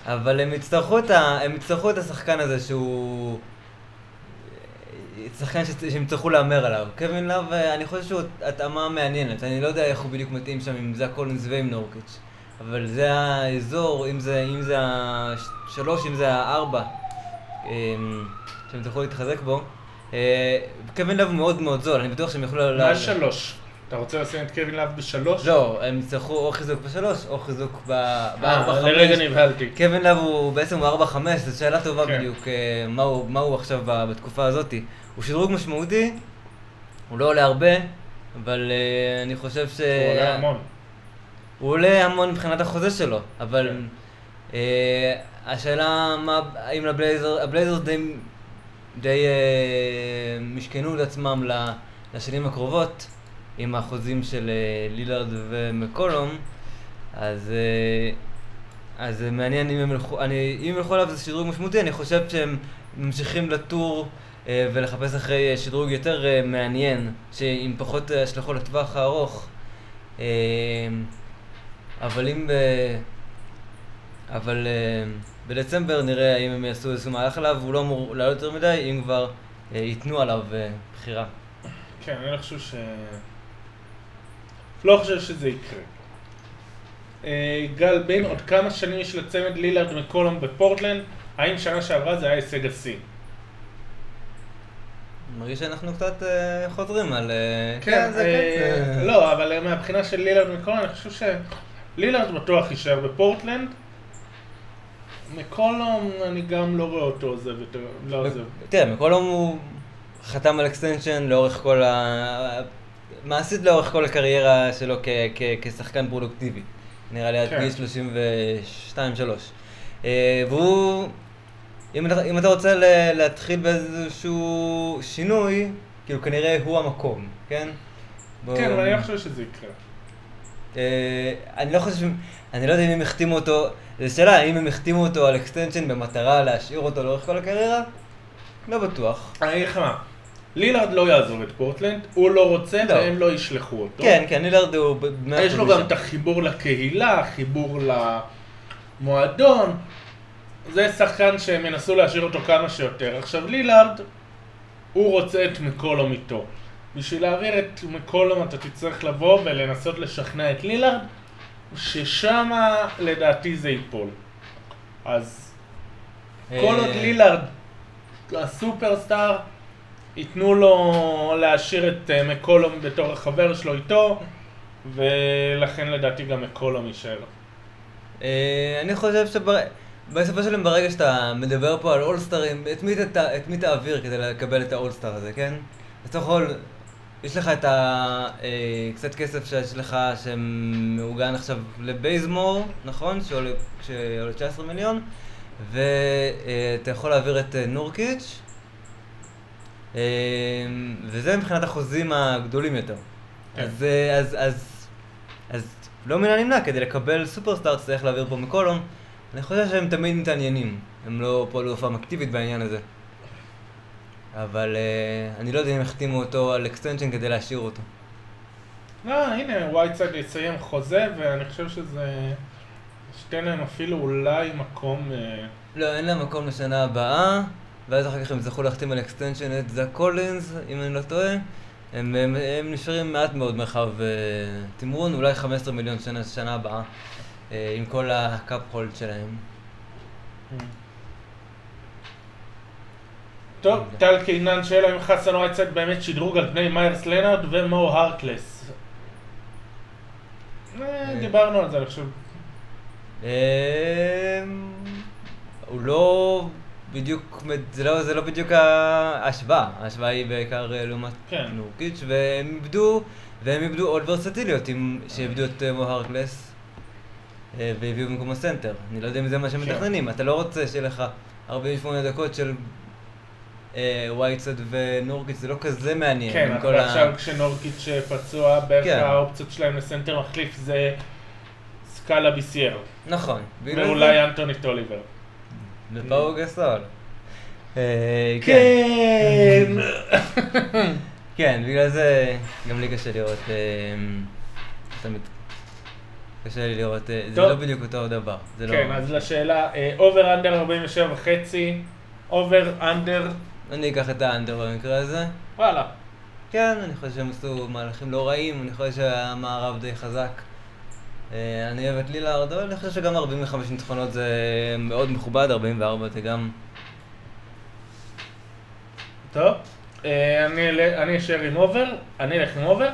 אבל הם יצטרכו את, ה... הם יצטרכו את השחקן הזה שהוא... שחקן ש- שהם יצטרכו להמר עליו. קווין לאב, אה, אני חושב שהוא התאמה מעניינת, אני לא יודע איך הוא בדיוק מתאים שם עם זאק קולינס ועם נורקיץ'. אבל זה האזור, אם זה, אם זה השלוש, אם זה הארבע, אמ, שהם יצטרכו להתחזק בו. אה, קווין הוא מאוד מאוד זול, אני בטוח שהם יוכלו... מה שלוש? אתה רוצה לשים את קווין לאב בשלוש? לא, הם יצטרכו או חיזוק בשלוש, או חיזוק ב- בארבע, אה, חמש. לרגע נבהלתי. קווין לב הוא בעצם הוא ארבע חמש, זו שאלה טובה כן. בדיוק, אה, מה הוא- מה הוא עכשיו בתקופה הזאתי. הוא שדרוג משמעותי, הוא לא עולה הרבה, אבל אה, אני חושב ש... הוא עולה המון. הוא עולה המון מבחינת החוזה שלו, אבל כן. אה, השאלה מה, האם לבלייזר, הבלייזר די, די אה, משכנו את עצמם לשנים הקרובות עם החוזים של אה, לילארד ומקולום, אז, אה, אז זה מעניין אם הם ילכו, אני, אם ילכו עליו זה שדרוג משמעותי, אני חושב שהם ממשיכים לטור אה, ולחפש אחרי שדרוג יותר מעניין, שעם פחות השלכות לטווח הארוך. אבל אם ב... אבל בדצמבר נראה האם הם יעשו איזשהו מהלך עליו, הוא לא אמור לעלות יותר מדי, אם כבר ייתנו עליו בחירה. כן, אני לא חושב ש... לא חושב שזה יקרה. אה, גל בין, עוד כמה שנים יש לצמד לילארד מקולום בפורטלנד? האם שנה שעברה זה היה הישג השיא? מרגיש שאנחנו קצת אה, חוזרים על... אה, כן, זה אה, כן. זה- לא, אבל אה, מהבחינה של לילארד מקולום, אני חושב שלילארד בטוח יישאר בפורטלנד. מקולום, אני גם לא רואה אותו עוזב יותר, לא עוזב. תראה, מקולום הוא חתם על extension לאורך כל ה... מעשית לאורך כל הקריירה שלו כ- כ- כשחקן פרודוקטיבי. נראה לי עד כן. גיל 32-3. והוא... אם אתה, אם אתה רוצה ל- להתחיל באיזשהו שינוי, כאילו כנראה הוא המקום, כן? בוא- כן, אבל אני לא חושב שזה יקרה. אה, אני לא חושב, אני לא יודע אם הם החתימו אותו, זו שאלה, האם הם החתימו אותו על extension במטרה להשאיר אותו לאורך כל הקריירה? לא בטוח. אני אגיד לך מה, לילארד לא יעזוב את פורטלנד, הוא לא רוצה לא. והם לא ישלחו אותו. כן, כן, לילארד הוא... יש לו גם. את החיבור לקהילה, חיבור למועדון. זה שחקן שהם ינסו להשאיר אותו כמה שיותר. עכשיו לילארד, הוא רוצה את מקולום איתו. בשביל להעביר את מקולום אתה תצטרך לבוא ולנסות לשכנע את לילארד, ששמה לדעתי זה ייפול. אז כל עוד אה, לילארד הסופרסטאר, ייתנו לו להשאיר את אה, מקולום בתור החבר שלו איתו, ולכן לדעתי גם מקולום יישאר. אה, אני חושב שבסופו של דבר ברגע שאתה מדבר פה על אולסטרים, את מי תעביר כדי לקבל את האולסטר הזה, כן? אתה יכול, יש לך את ה... אה, קצת כסף שיש לך שמעוגן עכשיו לבייזמור, נכון? שעולה שעולה 19 מיליון, ואתה יכול להעביר את נורקיץ', וזה מבחינת החוזים הגדולים יותר. כן. אז, אה, אז, אז, אז לא מן הנמנע, כדי לקבל סופרסטאר צריך להעביר פה מקולום. אני חושב שהם תמיד מתעניינים, הם לא פעלו הופעה אקטיבית בעניין הזה. אבל אה, אני לא יודע אם החתימו אותו על extension כדי להשאיר אותו. לא, הנה, וייטסייד יסיים חוזה, ואני חושב שזה... שתיתן להם אפילו אולי מקום... אה, לא, אין להם מקום לשנה הבאה, ואז אחר כך הם יצטרכו להחתים על extension את זאק קולינס, אם אני לא טועה. הם, הם, הם נשארים מעט מאוד מרחב אה, תמרון, אולי 15 מיליון שנה, שנה הבאה, uh, עם כל ה cap hold שלהם. טוב, טל קינן שואל האם חסן וייטסייד באמת שדרוג על פני מיירס לנארד ומו הרקלס. אה, דיברנו על זה, אני חושב. הוא לא בדיוק, זה לא, זה לא בדיוק ההשוואה, ההשוואה היא בעיקר אה, לעומת כן. נורקיץ' והם איבדו, והם איבדו עוד ורסטיליות, שאיבדו את אה, מו הרקלס אה, והביאו במקומו סנטר. אני לא יודע אם זה מה שהם כן. מתכננים, אתה לא רוצה שיהיה לך 48 דקות של אה, וייטסייד ונורקיץ', זה לא כזה מעניין. כן, אבל כל ה- עכשיו כשנורקיץ' פצוע, בערך כן. האופציות שלהם לסנטר מחליף זה סקאל לביסייר. נכון. בגלל זה- ואולי אנטוני טוליבר. ופאו גסול. אה, כן! כן, בגלל זה גם לי קשה לראות, אה, תמיד קשה לי לראות, אה, זה. לא בדיוק אותו דבר. לא- כן, אז לשאלה, over under 47 וחצי, over under, אני אקח את ה under במקרה הזה. וואלה. כן, אני חושב שהם עשו מהלכים לא רעים, אני חושב שהמערב די חזק. אה, אני אוהב את לילארד, אבל אני חושב שגם 45 ניצחונות זה מאוד מכובד, 44 זה גם... טוב, אה, אני אשאר עם over, אני אלך עם over.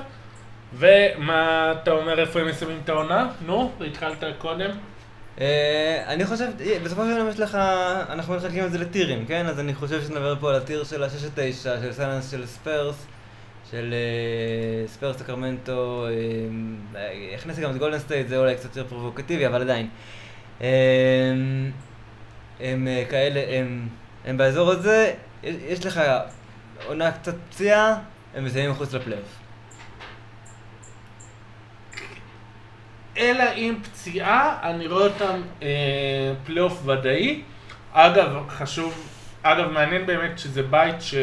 ומה אתה אומר, איפה הם מסיימים את העונה? נו, התחלת קודם. אה, אני חושב, בסופו של דבר יש לך, אנחנו מחלקים את זה לטירים, כן? אז אני חושב שנדבר פה על ה tier של ה-6-9, של פליקנס של ספרס, של אה, ספרס סקרמנטו, אה, הכנסתי גם את גולדן סטייט, זה אולי קצת יותר פרובוקטיבי, אבל עדיין. אה, הם אה, כאלה, הם, הם באזור הזה, יש לך עונה קצת פציעה, הם מסיימים מחוץ לפלייאוף. אלא אם פציעה, אני רואה אותם אה, פלייאוף ודאי. אגב, חשוב, אגב, מעניין באמת שזה בית ש...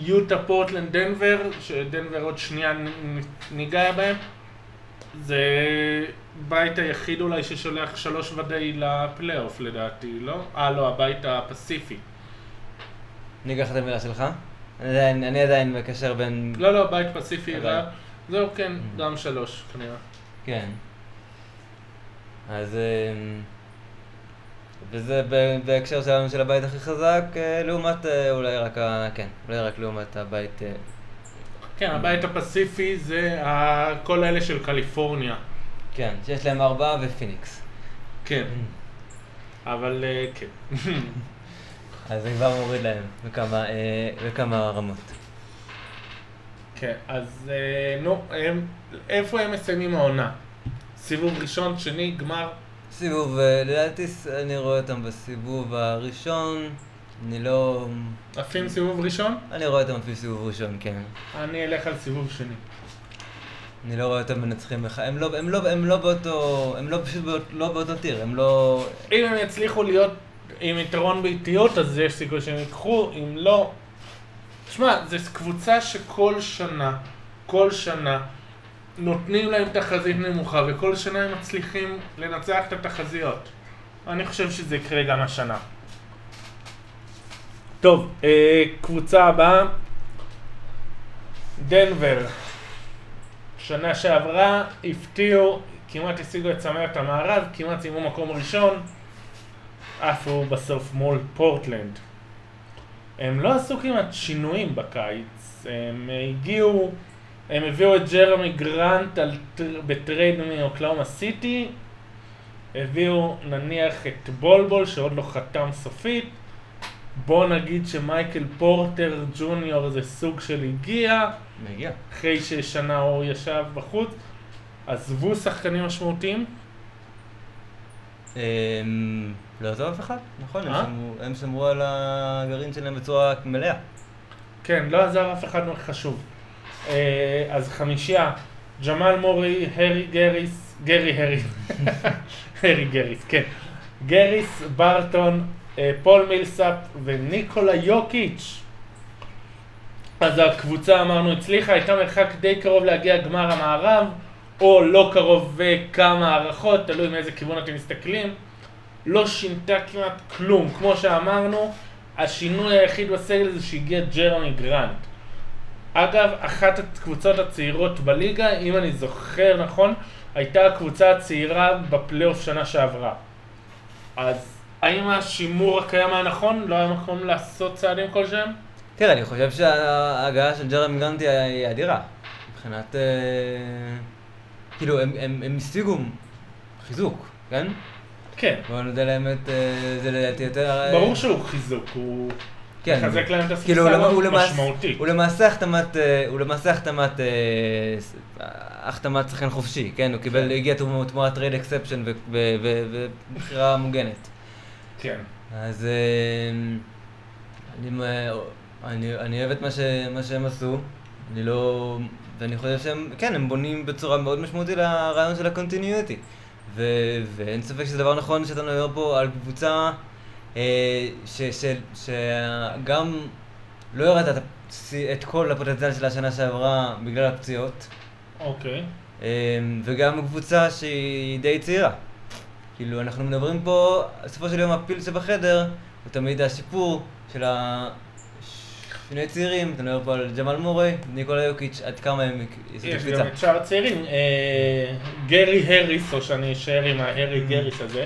יוטה, פורטלנד, דנבר, שדנבר עוד שנייה ניגע בהם. זה בית היחיד אולי ששולח שלוש ודאי לפלייאוף לדעתי, לא? אה, לא, הבית הפסיפי. אני אקח את המילה שלך. אני עדיין, אני עדיין מקשר בין... לא, לא, בית פסיפי. זהו, כן, Mm. גם שלוש כנראה. כן. אז... וזה בהקשר שלנו של הבית הכי חזק, אה, לעומת אה, אולי רק ה... כן, אולי רק לעומת הבית... אה, כן, הבית הפסיפי זה כל אלה של קליפורניה. כן, שיש להם ארבעה ופיניקס. כן, אבל אה, כן. [LAUGHS] אז זה כבר מוריד להם בכמה, בכמה רמות. כן, אז נו, הם, איפה הם מסיימים העונה? סיבוב ראשון, שני, גמר? סיבוב, אה, לדעתי אני רואה אותם בסיבוב הראשון, אני לא... עפים סיבוב ראשון? אני רואה אותם לפי סיבוב ראשון, כן. אני אלך על סיבוב שני. אני לא רואה אותם מנצחים בך, הם לא, הם לא, הם לא באותו, הם לא פשוט באות, לא באותו טיר, הם לא... אם הם יצליחו להיות עם יתרון באיטיות, אז יש סיכוי שהם ייקחו, אם לא... תשמע, זו קבוצה שכל שנה, כל שנה, נותנים להם תחזית נמוכה, וכל שנה הם מצליחים לנצח את התחזיות. אני חושב שזה יקרה גם השנה. טוב, אה, קבוצה הבאה, דנבר, שנה שעברה, הפתיעו, כמעט השיגו את צמרת המערב, כמעט סיימו מקום ראשון, עפו בסוף מול פורטלנד. הם לא עשו כמעט שינויים בקיץ, הם הגיעו, הם הביאו את ג'רמי גרנט על, ב trade מאוקלהומה סיטי, הביאו נניח את בול בול שעוד לא חתם סופית, בוא נגיד שמייקל פורטר ג'וניור זה סוג של הגיע, מגיע. אחרי ששנה הוא ישב בחוץ, עזבו שחקנים משמעותיים, אמ, לא עזב אף אחד, נכון, הם אה? הם שמרו על הגרעין שלהם בצורה מלאה. כן, לא עזב אף אחד חשוב. אה, אז חמישייה, ג'מאל מורי, הרי גריס, גרי הרי, [LAUGHS] הרי גריס, כן. גריס, ברטון, אה, פול מילסאפ וניקולה יוקיץ'. אז הקבוצה אמרנו הצליחה, הייתה מרחק די קרוב להגיע גמר המערב, או לא קרוב בכמה הארכות, תלוי מאיזה כיוון אתם מסתכלים. לא שינתה כמעט כלום, כמו שאמרנו, השינוי היחיד בסגל זה שהגיע ג'רמי גרנט. אגב, אחת הקבוצות הצעירות בליגה, אם אני זוכר נכון, הייתה הקבוצה הצעירה בפלייאוף שנה שעברה. אז האם השימור הקיים היה נכון? לא היה מקום לעשות צעדים כלשהם? תראה, אני חושב שההגעה של ג'רמי גרנט היא- אדירה. מבחינת... אה, כאילו, הם- הם הם השיגו חיזוק, כן? כן. בואו נודה לאמת, אה, זה לדעתי יותר... אה, ברור שהוא חיזוק, הוא כן. מחזק להם את כאילו, הוא למ- הוא למעשה- משמעותי. הוא למעשה החתמת, אה, הוא למעשה החתמת, אה, החתמת שחקן חופשי, כן? הוא קיבל, הגיע תמור- תמורת trade exception ובחירה מוגנת. כן. אז אה, אני, אוהב את מה, שהם עשו, אני לא... ואני חושב שהם, כן, הם בונים בצורה מאוד משמעותית לרעיון של ה continuity. ואין ספק שזה דבר נכון שאתה מדבר פה על קבוצה שגם לא ירדת את, כל הפוטנציאל של השנה שעברה בגלל הפציעות, אוקיי. אה, וגם קבוצה שהיא די צעירה. כאילו, אנחנו מדברים פה, בסופו של יום הפיל שבחדר הוא תמיד השיפור של השני צעירים, אתה מדבר פה על ג'מאל מורי, ניקולה יוקיץ', עד כמה הם יעשו את יש הקפיצה. גם את שאר הצעירים. אה, גרי הריס, או שאני אשאר עם ההרי Mm. גריס הזה.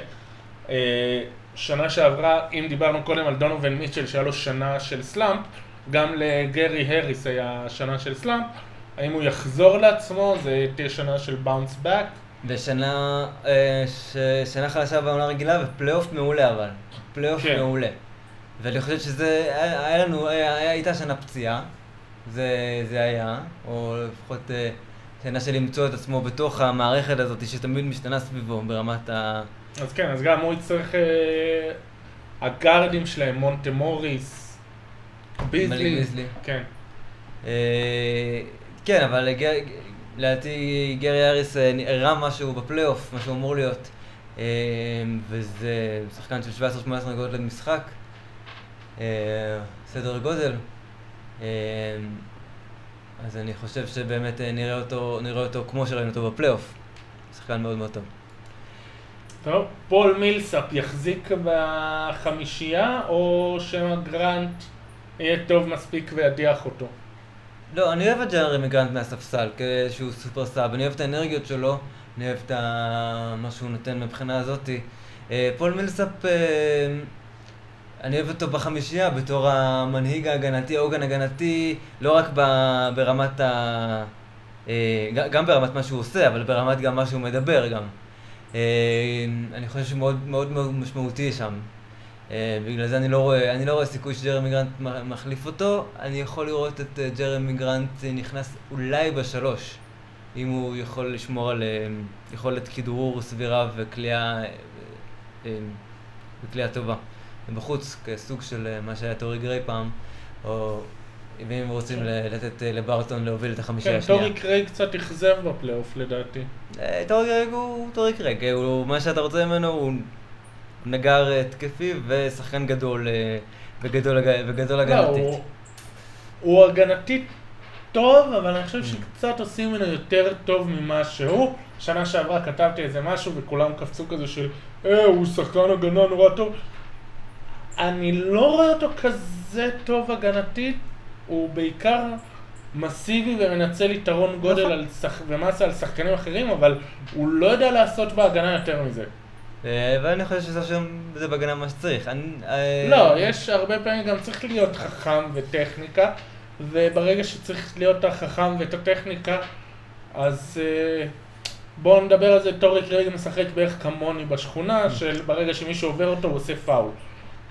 אה, שנה שעברה, אם דיברנו קודם על דונובין מיטשל שהיה לו שנה של slump, גם לגרי הריס היה שנה של slump. האם הוא יחזור לעצמו, זה תהיה שנה של bounce back. ושנה, אה, ש- שנה חלשה בעונה רגילה ופלייאוף מעולה אבל. פלייאוף כן. מעולה. ואני חושב שזה, היה היה לנו, היה, היה- הייתה שנה פציעה, זה, זה היה, או לפחות אה, שנה של למצוא את עצמו בתוך המערכת הזאת שתמיד משתנה סביבו ברמת ה... אז כן, אז גם הוא יצטרך... אה, הגארדים שלהם, מונטה מוריס, ביזלי. כן. אה, כן, אבל לדעתי גרי אריס אה, הראה משהו בפלייאוף, מה שהוא אמור להיות. אה, וזה שחקן של 17-18 נקודות למשחק. סדר גודל. אז אני חושב שבאמת אה, נראה אותו, נראה אותו כמו שראינו אותו בפלייאוף. שחקן מאוד מאוד טוב. טוב, פול מילסאפ יחזיק בחמישייה, או שמא גרנט יהיה טוב מספיק וידיח אותו? לא, אני אוהב את ג'רמי גרנט מהספסל כשהוא super sub, אני אוהב את האנרגיות שלו, אני אוהב את ה... מה שהוא נותן מבחינה הזאתי. אה, פול מילסאפ, אה, אני אוהב אותו בחמישייה בתור המנהיג ההגנתי, העוגן הגנתי, לא רק ב- ברמת ה... אה, גם ברמת מה שהוא עושה, אבל ברמת גם מה שהוא מדבר גם. אה, אני חושב שהוא מאוד מאוד משמעותי שם. אה, בגלל זה אני לא רואה, אני לא רואה סיכוי שג'רמי גרנט מחליף אותו, אני יכול לראות את אה, ג'רמי גרנט נכנס אולי בשלוש, אם הוא יכול לשמור על יכולת כדרור סבירה וקליעה, אה, אה, וקליעה טובה. בחוץ, כסוג של מה שהיה טורי קרייג פעם, או אם רוצים כן. לתת אה, לברטון להוביל את החמישייה כן, השנייה. טורי קרייג קצת אכזב בפלייאוף לדעתי. אה, טורי קרייג הוא טורי קרייג, אה, הוא, מה שאתה רוצה ממנו הוא נגר התקפי ושחקן גדול וגדול, לא, הגנתית. הוא- הוא הגנתית טוב, אבל אני Mm. חושב שקצת עושים ממנו יותר טוב ממה שהוא. שנה שעברה כתבתי איזה משהו וכולם קפצו כזה של אה, הוא שחקן הגנה נורא טוב. אני לא רואה אותו כזה טוב הגנתית, הוא בעיקר מסיבי ומנצל יתרון גודל נכון. על שח... ומסה על שחקנים אחרים, אבל הוא לא יודע לעשות בהגנה יותר מזה. אה, ואני חושב שזה שם, זה בהגנה מה שצריך. אני, אה, לא, יש הרבה פעמים גם צריך להיות חכם וטכניקה, וברגע שצריך להיות החכם ואת הטכניקה, אז אה, בואו נדבר על זה, טורי קרייג משחק בערך כמוני בשכונה, של ברגע שמישהו עובר אותו הוא עושה פאול.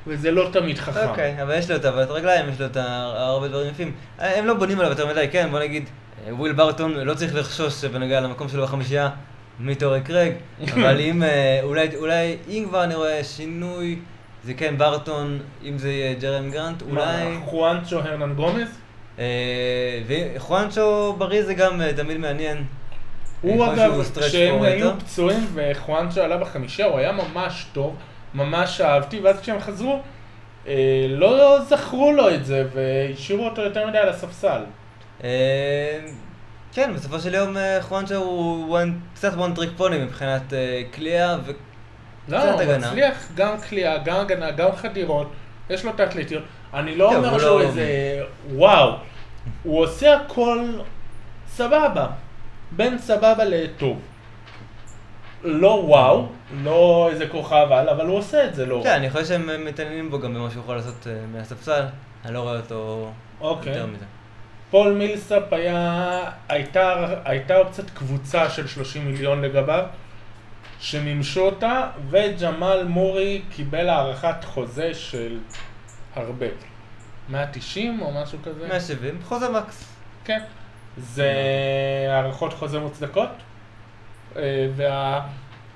וזה לא תמיד חכם. אוקיי, אבל יש לו את הבעיות רגליים, יש לו את הרבה דברים יפים. הם לא בונים עליו יותר מדי, כן, בוא נגיד, אה, וויל ברטון לא צריך לחשוש בנוגע למקום שלו בחמישייה מטורי קרג, [LAUGHS] אבל אם, אה, אולי, אולי, אם כבר אני רואה שינוי, זה כן ברטון, אם זה יהיה ג'רם גרנט, אולי... מה, חואנצ'ו הרנן גומז? אה, וחואנצ'ו בריא זה גם תמיד מעניין. הוא אגב, כשהם היו. פצועים וחואנצ'ו עלה בחמישה, הוא היה ממש טוב, ממש אהבתי, ואז כשהם חזרו, אה, לא זכרו לו את זה, והשאירו אותו יותר מדי על הספסל. אה, כן, בסופו של יום חואנצ'ו הוא one- קצת one trick pony מבחינת אה, קליעה ו... לא, קצת הוא הגנה. מצליח גם כליאה, גם הגנה, גם חדירות, יש לו את האתלטיות. אני לא טוב, אומר הוא שהוא לא- איזה וואו, הוא עושה הכל סבבה, בין סבבה לטוב. לא וואו, לא איזה כוכב על, אבל הוא עושה את זה לא כן, רע. אני חושב שהם מתעניינים בו גם במה שהוא יכול לעשות אה, מהספסל. אני לא רואה אותו אוקיי. יותר מזה. פול מילסאפ היה, הייתה, הייתה אופציית קבוצה של 30 מיליון לגביו, שמימשו אותה, וג'מאל מורי קיבל הארכת חוזה של הרבה. 190 או משהו כזה? 170, חוזה max. כן. זה הארכות חוזה מוצדקות. אה, וה...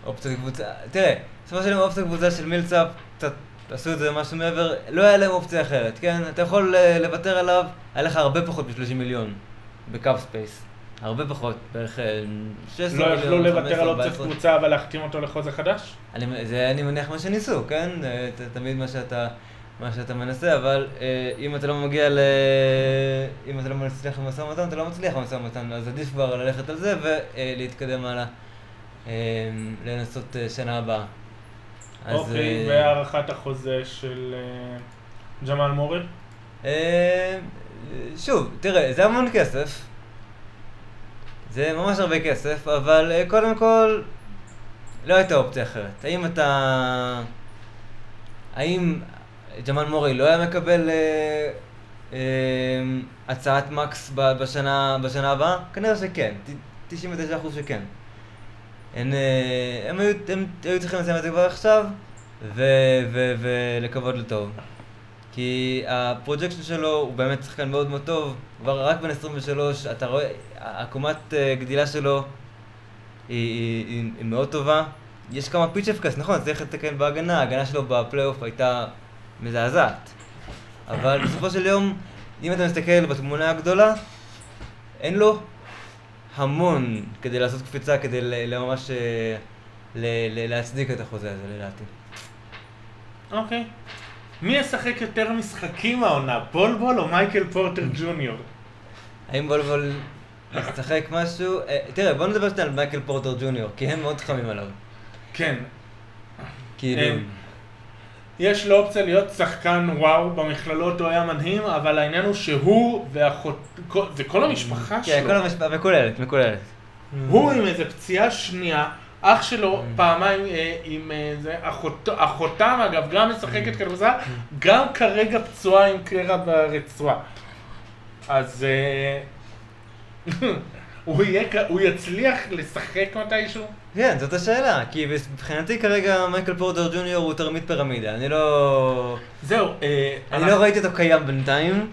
אופציית קבוצה, תראה, בסופו של יום אופציית קבוצה של מילצאפ, קצת עשו את זה משהו מעבר, לא היה להם אופציה אחרת, כן? אתה יכול אה, לוותר עליו, היה לך הרבה פחות מ-30 מיליון ב cap space. הרבה פחות, בערך אה, 16 לא מיליון, יכלו לוותר 15, על אופציית 14. קבוצה אבל להחתים אותו לחוזה חדש? אני, זה אני מניח מה שניסו, כן? אה, ת- תמיד מה שאתה, מה שאתה מנסה, אבל אה, אם אתה לא מגיע ל... אם אתה לא מצליח במשא ומתן, אתה לא מצליח במשא ומתן, אז עדיף כבר ללכת על זה ולהתקדם הלאה, אה, לנסות אה, שנה הבאה. אוקיי, אה, והארכת החוזה של אה, ג'מאל מורי? אה, שוב, תראה, זה המון כסף. זה ממש הרבה כסף, אבל קודם כל, לא הייתה אופציה אחרת. האם אתה... האם ג'מאל מורי לא היה מקבל אה, אה, הצעת מקס בשנה, בשנה הבאה? כנראה שכן, ת- 99% שכן. הם, אה, הם, היו, הם היו צריכים לסיים את זה כבר עכשיו, ו- ו- ולקוות לטוב. כי ה projection שלו הוא באמת שחקן מאוד מאוד טוב, כבר רק בן 23, אתה רואה, העקומת אה, גדילה שלו היא, היא, היא, היא מאוד טובה. יש כמה setbacks, נכון, צריך לתקן בהגנה, ההגנה שלו בפלייאוף הייתה מזעזעת. אבל בסופו של יום, אם אתה מסתכל בתמונה הגדולה, אין לו המון כדי לעשות קפיצה, כדי לממש אה, להצדיק את החוזה הזה לדעתי. אוקיי. מי ישחק יותר משחקים העונה, בולבול או מייקל פורטר ג'וניור? האם בולבול ישחק משהו? אה, תראה, בוא נדבר שנייה על מייקל פורטר ג'וניור, כי הם מאוד חמים עליו. כן. כאילו... יש לו אופציה להיות שחקן וואו, במכללות הוא היה מדהים, אבל העניין הוא שהוא ואחות... כל- וכל המשפחה כן, שלו. כל המשפחה, מקוללת, מקוללת. הוא עם איזה פציעה שנייה, אח שלו פעמיים אה, עם אה, זה, אחות, אחותם אגב גם משחקת כדורסל, גם כרגע פצועה עם קרע ברצועה. אז אה, [LAUGHS] הוא יצליח לשחק מתישהו? כן, זאת השאלה, כי מבחינתי כרגע מייקל פורטר ג'וניור הוא תרמית פירמידה, אני לא... זהו, אה, אני לא ראיתי אותו קיים בינתיים,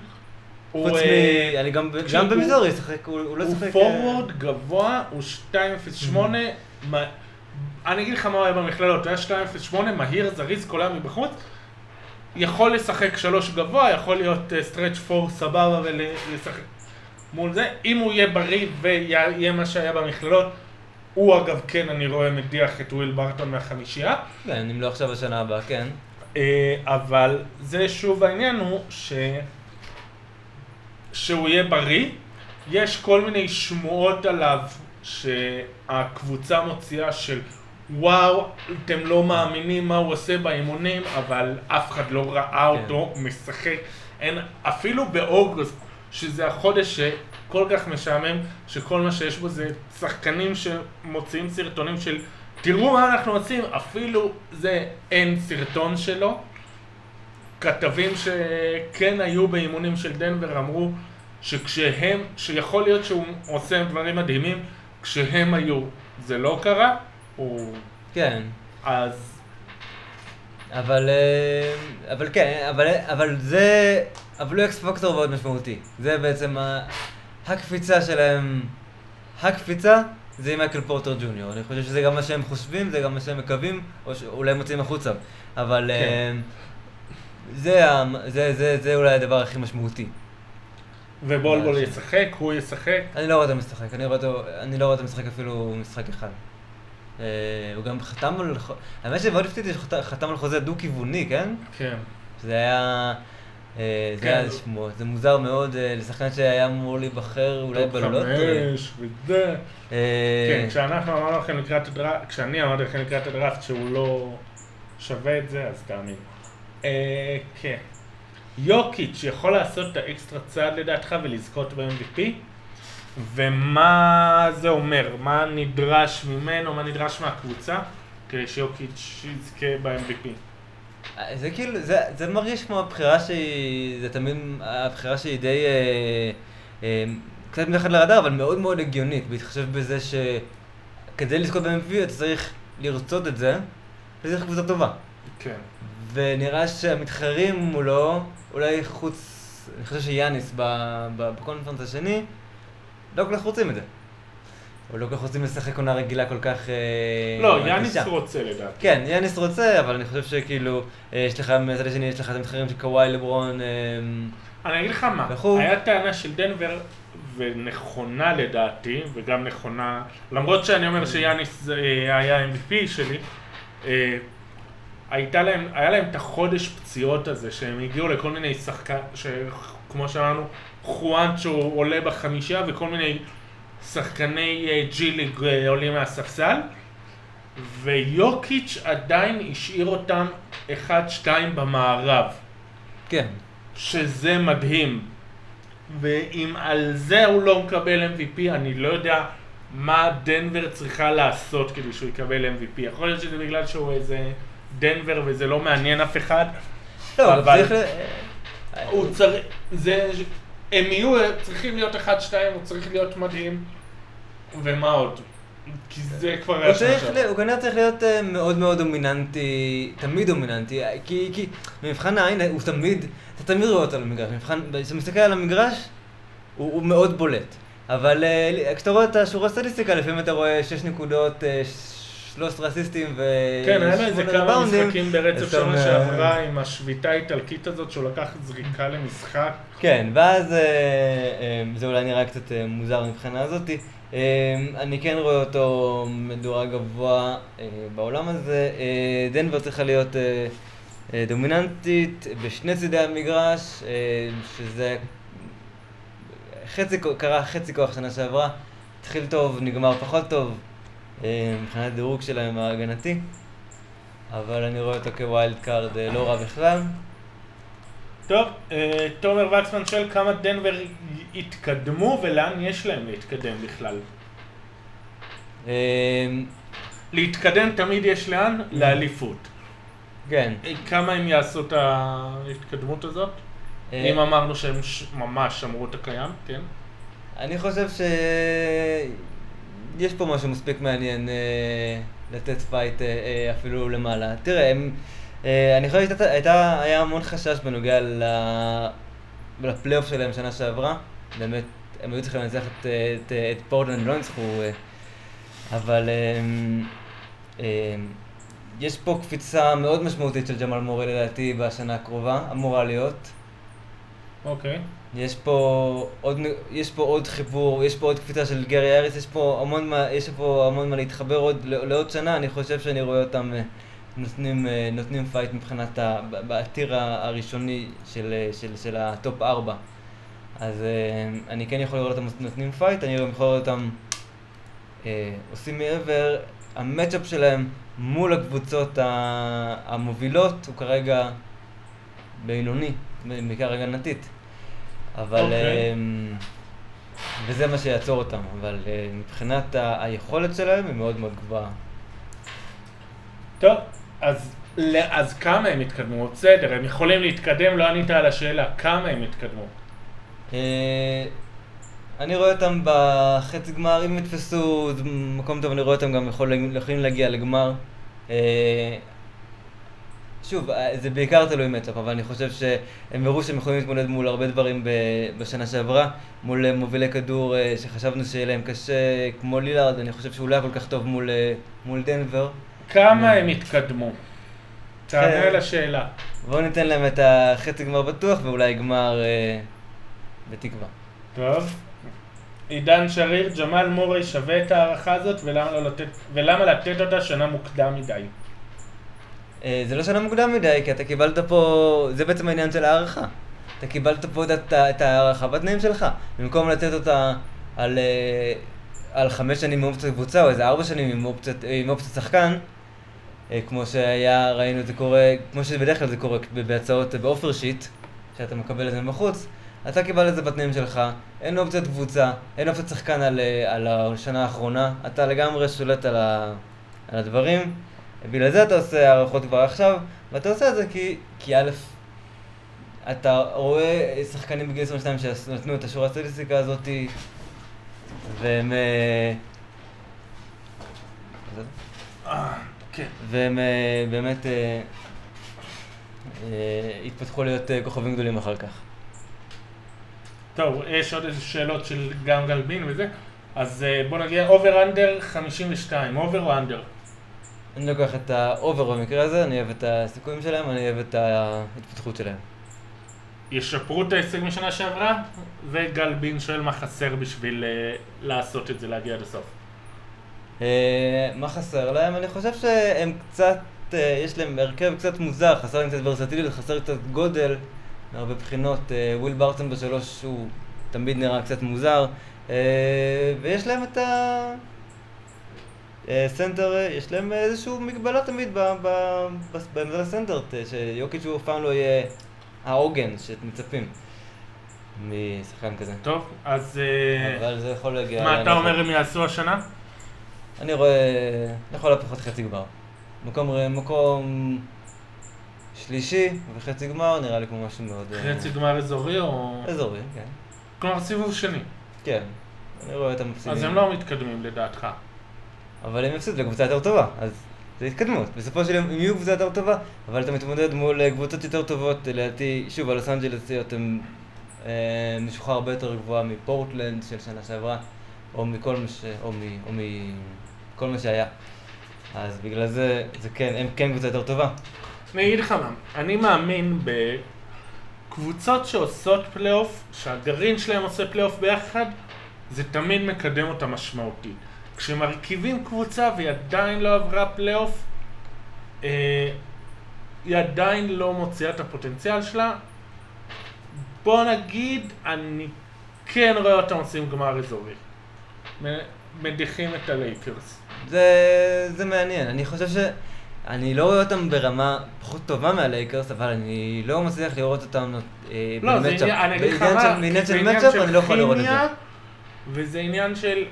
הוא, חוץ אה, מ... אני גם גם הוא- במיזורי ישחק, הוא הוא לא הוא ישחק... אה, פורוורד גבוה, הוא 2.08, מה- אני אגיד לך מה הוא היה במכללות, הוא היה 2.08, מהיר, זריז, קולע מבחוץ, יכול לשחק שלוש גבוה, יכול להיות stretch four סבבה ולשחק מול זה, אם הוא יהיה בריא ויהיה מה שהיה במכללות, הוא אגב כן, אני רואה, מדיח את וויל ברטון מהחמישייה, כן, אם לא עכשיו השנה הבאה, כן. אה, אבל זה שוב העניין הוא ש... שהוא יהיה בריא. יש כל מיני שמועות עליו שהקבוצה מוציאה של וואו, אתם לא מאמינים מה הוא עושה באימונים, אבל אף אחד לא ראה כן. אותו משחק. אין, אפילו באוגוסט, שזה החודש כל כך משעמם, שכל מה שיש בו זה שחקנים שמוציאים סרטונים של תראו מה אנחנו עושים, אפילו זה אין סרטון שלו. כתבים שכן היו באימונים של דנבר אמרו שכשהם, שיכול להיות שהוא עושה דברים מדהימים, כשהם היו זה לא קרה, הוא... כן. אז... אבל, אה, אבל כן, אבל, אבל זה, אבל הוא אקס פקטור מאוד משמעותי. זה בעצם ה, הקפיצה שלהם, הקפיצה זה עם מייקל פורטר ג'וניור. אני חושב שזה גם מה שהם חושבים, זה גם מה שהם מקווים, או שאולי מוצאים החוצה. אבל כן. אה, זה, זה, זה, זה אולי הדבר הכי משמעותי. ובולבול ישחק, הוא ישחק. אני לא רואה אותו משחק, אני, רואה אותו, אני לא רואה אותו משחק אפילו משחק אחד. אה, הוא גם חתם על... האמת שמאוד הפתיעתי שהוא חת- חתם על חוזה דו-כיווני, כן? כן. שזה היה... אה, זה כן. היה שמו, זה מוזר מאוד אה, לשחקן שהיה אמור להיבחר אולי top ב lottery. חמש, וזה. אה, כן, כשאנחנו אמרנו לכם לקראת הדראפט, כשאני אמרתי לכם לקראת הדראפט שהוא לא שווה את זה, אז תאמין. כן. יוקיץ' יכול לעשות את האקסטרה צעד לדעתך ולזכות ב-MVP? ומה זה אומר? מה נדרש ממנו, מה נדרש מהקבוצה כדי שיוקיץ' יזכה ב-MVP? זה כאילו, זה, זה מרגיש כמו הבחירה שהיא, זה תמיד הבחירה שהיא די, אה, אה, קצת מתחת לרדאר, אבל מאוד מאוד הגיונית, בהתחשב בזה שכדי לזכות ב-MVP אתה צריך לרצות את זה, וצריך קבוצה טובה. כן. ונראה שהמתחרים מולו, אולי חוץ, אני חושב שיאניס בקונפרנס השני, לא כל כך רוצים את זה. או לא כל כך רוצים לשחק עונה רגילה כל כך... אה, לא. יאניס רוצה לדעתי. כן, יאניס רוצה, אבל אני חושב שכאילו, אה, יש לך מהצד השני, יש לך את המתחרים של קוואי לברון, אה, אני אגיד לך מה. היה טענה של דנבר, ונכונה לדעתי, וגם נכונה, למרות שאני אומר שיאניס היה MVP שלי, הייתה להם, היה להם את החודש פציעות הזה, שהם הגיעו לכל מיני שחקן, שכמו שאמרנו, חואנצ'ו עולה בחמישה, וכל מיני שחקני אה, ג'י ליג אה, עולים מהספסל, ויוקיץ' עדיין השאיר אותם 1-2 במערב. כן. שזה מדהים. ואם על זה הוא לא מקבל MVP, אני לא יודע מה דנבר צריכה לעשות כדי שהוא יקבל MVP. יכול להיות שזה בגלל שהוא איזה דנבר וזה לא מעניין אף אחד. לא, אבל- צריך... אה, הוא צריך, זה, הם יהיו, צריכים להיות 1-2, הוא צריך להיות מדהים. ומה עוד? כי זה כבר היה שעברה. ל- הוא כנראה צריך להיות אה, מאוד מאוד דומיננטי, תמיד דומיננטי, אה, כי, כי במבחן העין הוא תמיד, אתה תמיד רואה אותו על המגרש, במבחן, כשאתה מסתכל על המגרש, הוא, הוא מאוד בולט. אבל אה, כשאתה רואה את השורות סטטיסטיקה, לפעמים אתה רואה 6 נקודות, אה, 13 אסיסטים ו... כן, היה לו איזה כמה. משחקים ברצף שנה שעברה עם השביתה האיטלקית הזאת שהוא לקח זריקה למשחק. כן, ואז אה, אה, זה אולי נראה קצת אה, מוזר מבחינה הזאתי. אני כן רואה אותו מדורג גבוה בעולם הזה. דנבר צריכה להיות דומיננטית בשני צידי המגרש, שזה חצי, קרה חצי כוח שנה שעברה. התחיל טוב, נגמר פחות טוב, מבחינת דירוג שלהם ההגנתי. אבל אני רואה אותו כ wild card אה, לא רע בכלל. טוב, אה, תומר וקסמן שואל כמה דנבר התקדמו ולאן יש להם להתקדם בכלל. אה, להתקדם תמיד יש לאן? לאליפות. כן. אה, כמה הם יעשו את ההתקדמות הזאת? אה, אם אמרנו שהם ש- ממש שמרו את הקיים, כן? אני חושב שיש פה משהו מספיק מעניין אה, לתת fight אה, אה, אפילו למעלה. תראה, הם, אה, אני חושב שהייתה, היה המון חשש בנוגע. לפלייאוף שלהם שנה שעברה. באמת, הם היו צריכים לנצח את, אה, את, אה, את פורטלנד, לא ניצחו, אה, אבל אה, אה, יש פה קפיצה מאוד משמעותית של ג'מאל מורי לדעתי בשנה הקרובה, אמורה להיות. אוקיי. יש פה עוד, יש פה עוד חיבור, יש פה עוד קפיצה של גרי האריס, יש פה המון מה, יש פה המון מה להתחבר עוד לעוד שנה, אני חושב שאני רואה אותם אה, נותנים, אה, נותנים fight מבחינת, ה, ב- ב tier ה- הראשוני של, אה, של, של ה top 4. אז אני כן יכול לראות אותם נותנים fight, אני גם יכול לראות אותם עושים מעבר, ה matchup שלהם מול הקבוצות המובילות הוא כרגע בינוני, בעיקר הגנתית. אבל אוקיי. אמ, וזה מה שיעצור אותם, אבל אה, מבחינת ה- היכולת שלהם היא מאוד מאוד גבוהה. טוב, אז, אז כמה הם התקדמו? בסדר, הם יכולים להתקדם, לא ענית על השאלה, כמה הם התקדמו? אה, אני רואה אותם בחצי גמר, אם יתפסו מקום טוב, אני רואה אותם גם יכולים יכולים להגיע לגמר. שוב, אה, זה בעיקר תלוי מצ'אפ, אבל אני חושב שהם הראו שהם יכולים להתמודד מול הרבה דברים בשנה שעברה, מול אה, מובילי כדור אה, שחשבנו שיהיה להם קשה, כמו לילארד, אני חושב שהוא לא היה כל כך טוב מול, מול דנבר. כמה הם התקדמו? תענה כן. על השאלה. בואו ניתן להם את החצי גמר בטוח, ואולי גמר אה, בתקווה. טוב. עידן שריר, ג'מאל מורי שווה את ההערכה הזאת, ולמה, לא לתת, ולמה לתת אותה שנה מוקדם מדי? אה, זה לא שנה מוקדם מדי, כי אתה קיבלת פה, זה בעצם העניין של ההערכה. אתה קיבלת פה את, ההערכה בתנאים שלך. במקום לתת אותה על, אה, על חמש שנים עם אופציית קבוצה, או איזה ארבע שנים עם אופציית, עם אופציית שחקן, אה, כמו שהיה, ראינו את זה קורה, כמו שבדרך כלל זה קורה בהצעות באופר שיט, שאתה מקבל את זה מבחוץ, אתה קיבל את זה בתנאים שלך, אין אופציית קבוצה, אין אופציית שחקן על, אה, על השנה האחרונה, אתה לגמרי שולט על, ה, על הדברים. בגלל זה אתה עושה הערכות כבר עכשיו, ואתה עושה את זה כי, כי א', אתה רואה שחקנים בגיל 22 שנתנו את השורה הסטטיסטיקה הזאת, והם... אה, אה, כן. והם אה, באמת התפתחו להיות כוכבים גדולים אחר כך. טוב, יש עוד איזה שאלות של גם גלבין וזה. אז בוא נגיע over under 52, over או under? אני לוקח את ה over במקרה הזה, אני אוהב את הסיכויים שלהם, אני אוהב את ההתפתחות שלהם. ישפרו את ההישג משנה שעברה, וגלבין שואל מה חסר בשביל אה, לעשות את זה, להגיע עד הסוף. אה, מה חסר להם? אני חושב שהם קצת, אה, יש להם הרכב קצת מוזר, חסר להם קצת ורסטיליות, חסר קצת גודל מהרבה בחינות. וויל ברטון בשלוש הוא תמיד נראה קצת מוזר, אה, ויש להם את ה... אה, סנטר, אה, יש להם איזושהי מגבלה תמיד בעמדת הסנטר, שיוקיץ' הוא אף פעם לא יהיה העוגן שמצפים משחקן כזה. טוב, אז אה, אבל זה יכול להגיע... מה אתה. אומר הם יעשו השנה? אני רואה לכל הפחות חצי גמר. מקום, מקום שלישי וחצי גמר נראה לי כמו משהו מאוד... חצי גמר אזורי או... אזורי, כן. כלומר סיבוב שני. כן. אני רואה אותם מפסידים. אז הם לא מתקדמים לדעתך. אבל הם יפסידו לקבוצה יותר טובה, אז זה התקדמות. בסופו של יום הם יהיו קבוצה יותר טובה, אבל אתה מתמודד מול אה, קבוצות יותר טובות. לדעתי, שוב, הלוס אנג'לסיות הם אה, משוחרר הרבה יותר גבוהה מפורטלנד של שנה שעברה, או מכל מה ש... או מ... או מכל מה שהיה. אז בגלל זה, זה כן, הם כן קבוצה יותר טובה. אני אגיד לך מה, אני מאמין בקבוצות שעושות פלייאוף, שהגרעין שלהם עושה פלייאוף ביחד, זה תמיד מקדם אותה משמעותית. כשמרכיבים קבוצה והיא עדיין לא עברה פלייאוף, אה, היא עדיין לא מוציאה את הפוטנציאל שלה. בוא נגיד, אני כן רואה אותם עושים גמר אזורי. מדיחים את הלייקרס. זה, זה מעניין, אני חושב ש... אני לא רואה אותם ברמה פחות טובה מהלייקרס, אבל אני לא מצליח לראות אותם אה, לא, זה. עניין, אני אגיד לך מה, של- בעניין של של לא זה. כימיה, וזה עניין של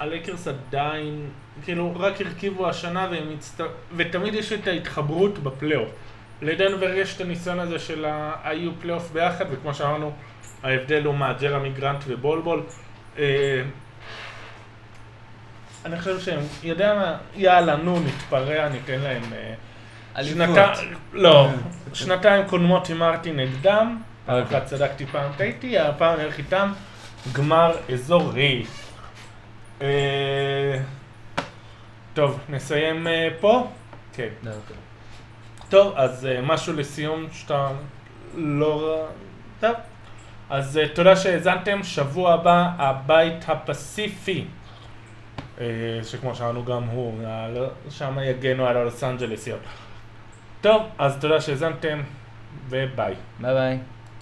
הלייקרס עדיין, כאילו רק הרכיבו השנה והם מצט... ותמיד יש את ההתחברות בפלייאוף. לדנבר יש את הניסיון הזה של ה- היו פלייאוף ביחד, וכמו שאמרנו, ההבדל הוא מה, ג'רמי גרנט ובולבול. אה, אני חושב שהם, יודע מה, יאללה, נו, נתפרע, ניתן להם... אה. שנתה- לא, [LAUGHS] שנתיים קודמות הימרתי נגדם, פעם אוקיי. אחת צדקתי, פעם טעיתי, הפעם אני הולך איתם גמר אזורי. אה, טוב, נסיים אה, פה? כן. לא, אוקיי. טוב, אז אה, משהו לסיום שאתה לא... טוב. אז אה, תודה שהאזנתם, שבוע הבא, הבית הפסיפי. אה, שכמו שאמרנו גם הוא, על- שם יגנו על הלוס אנג'לסיות. טוב, אז תודה שהאזנתם, וביי. ביי ביי.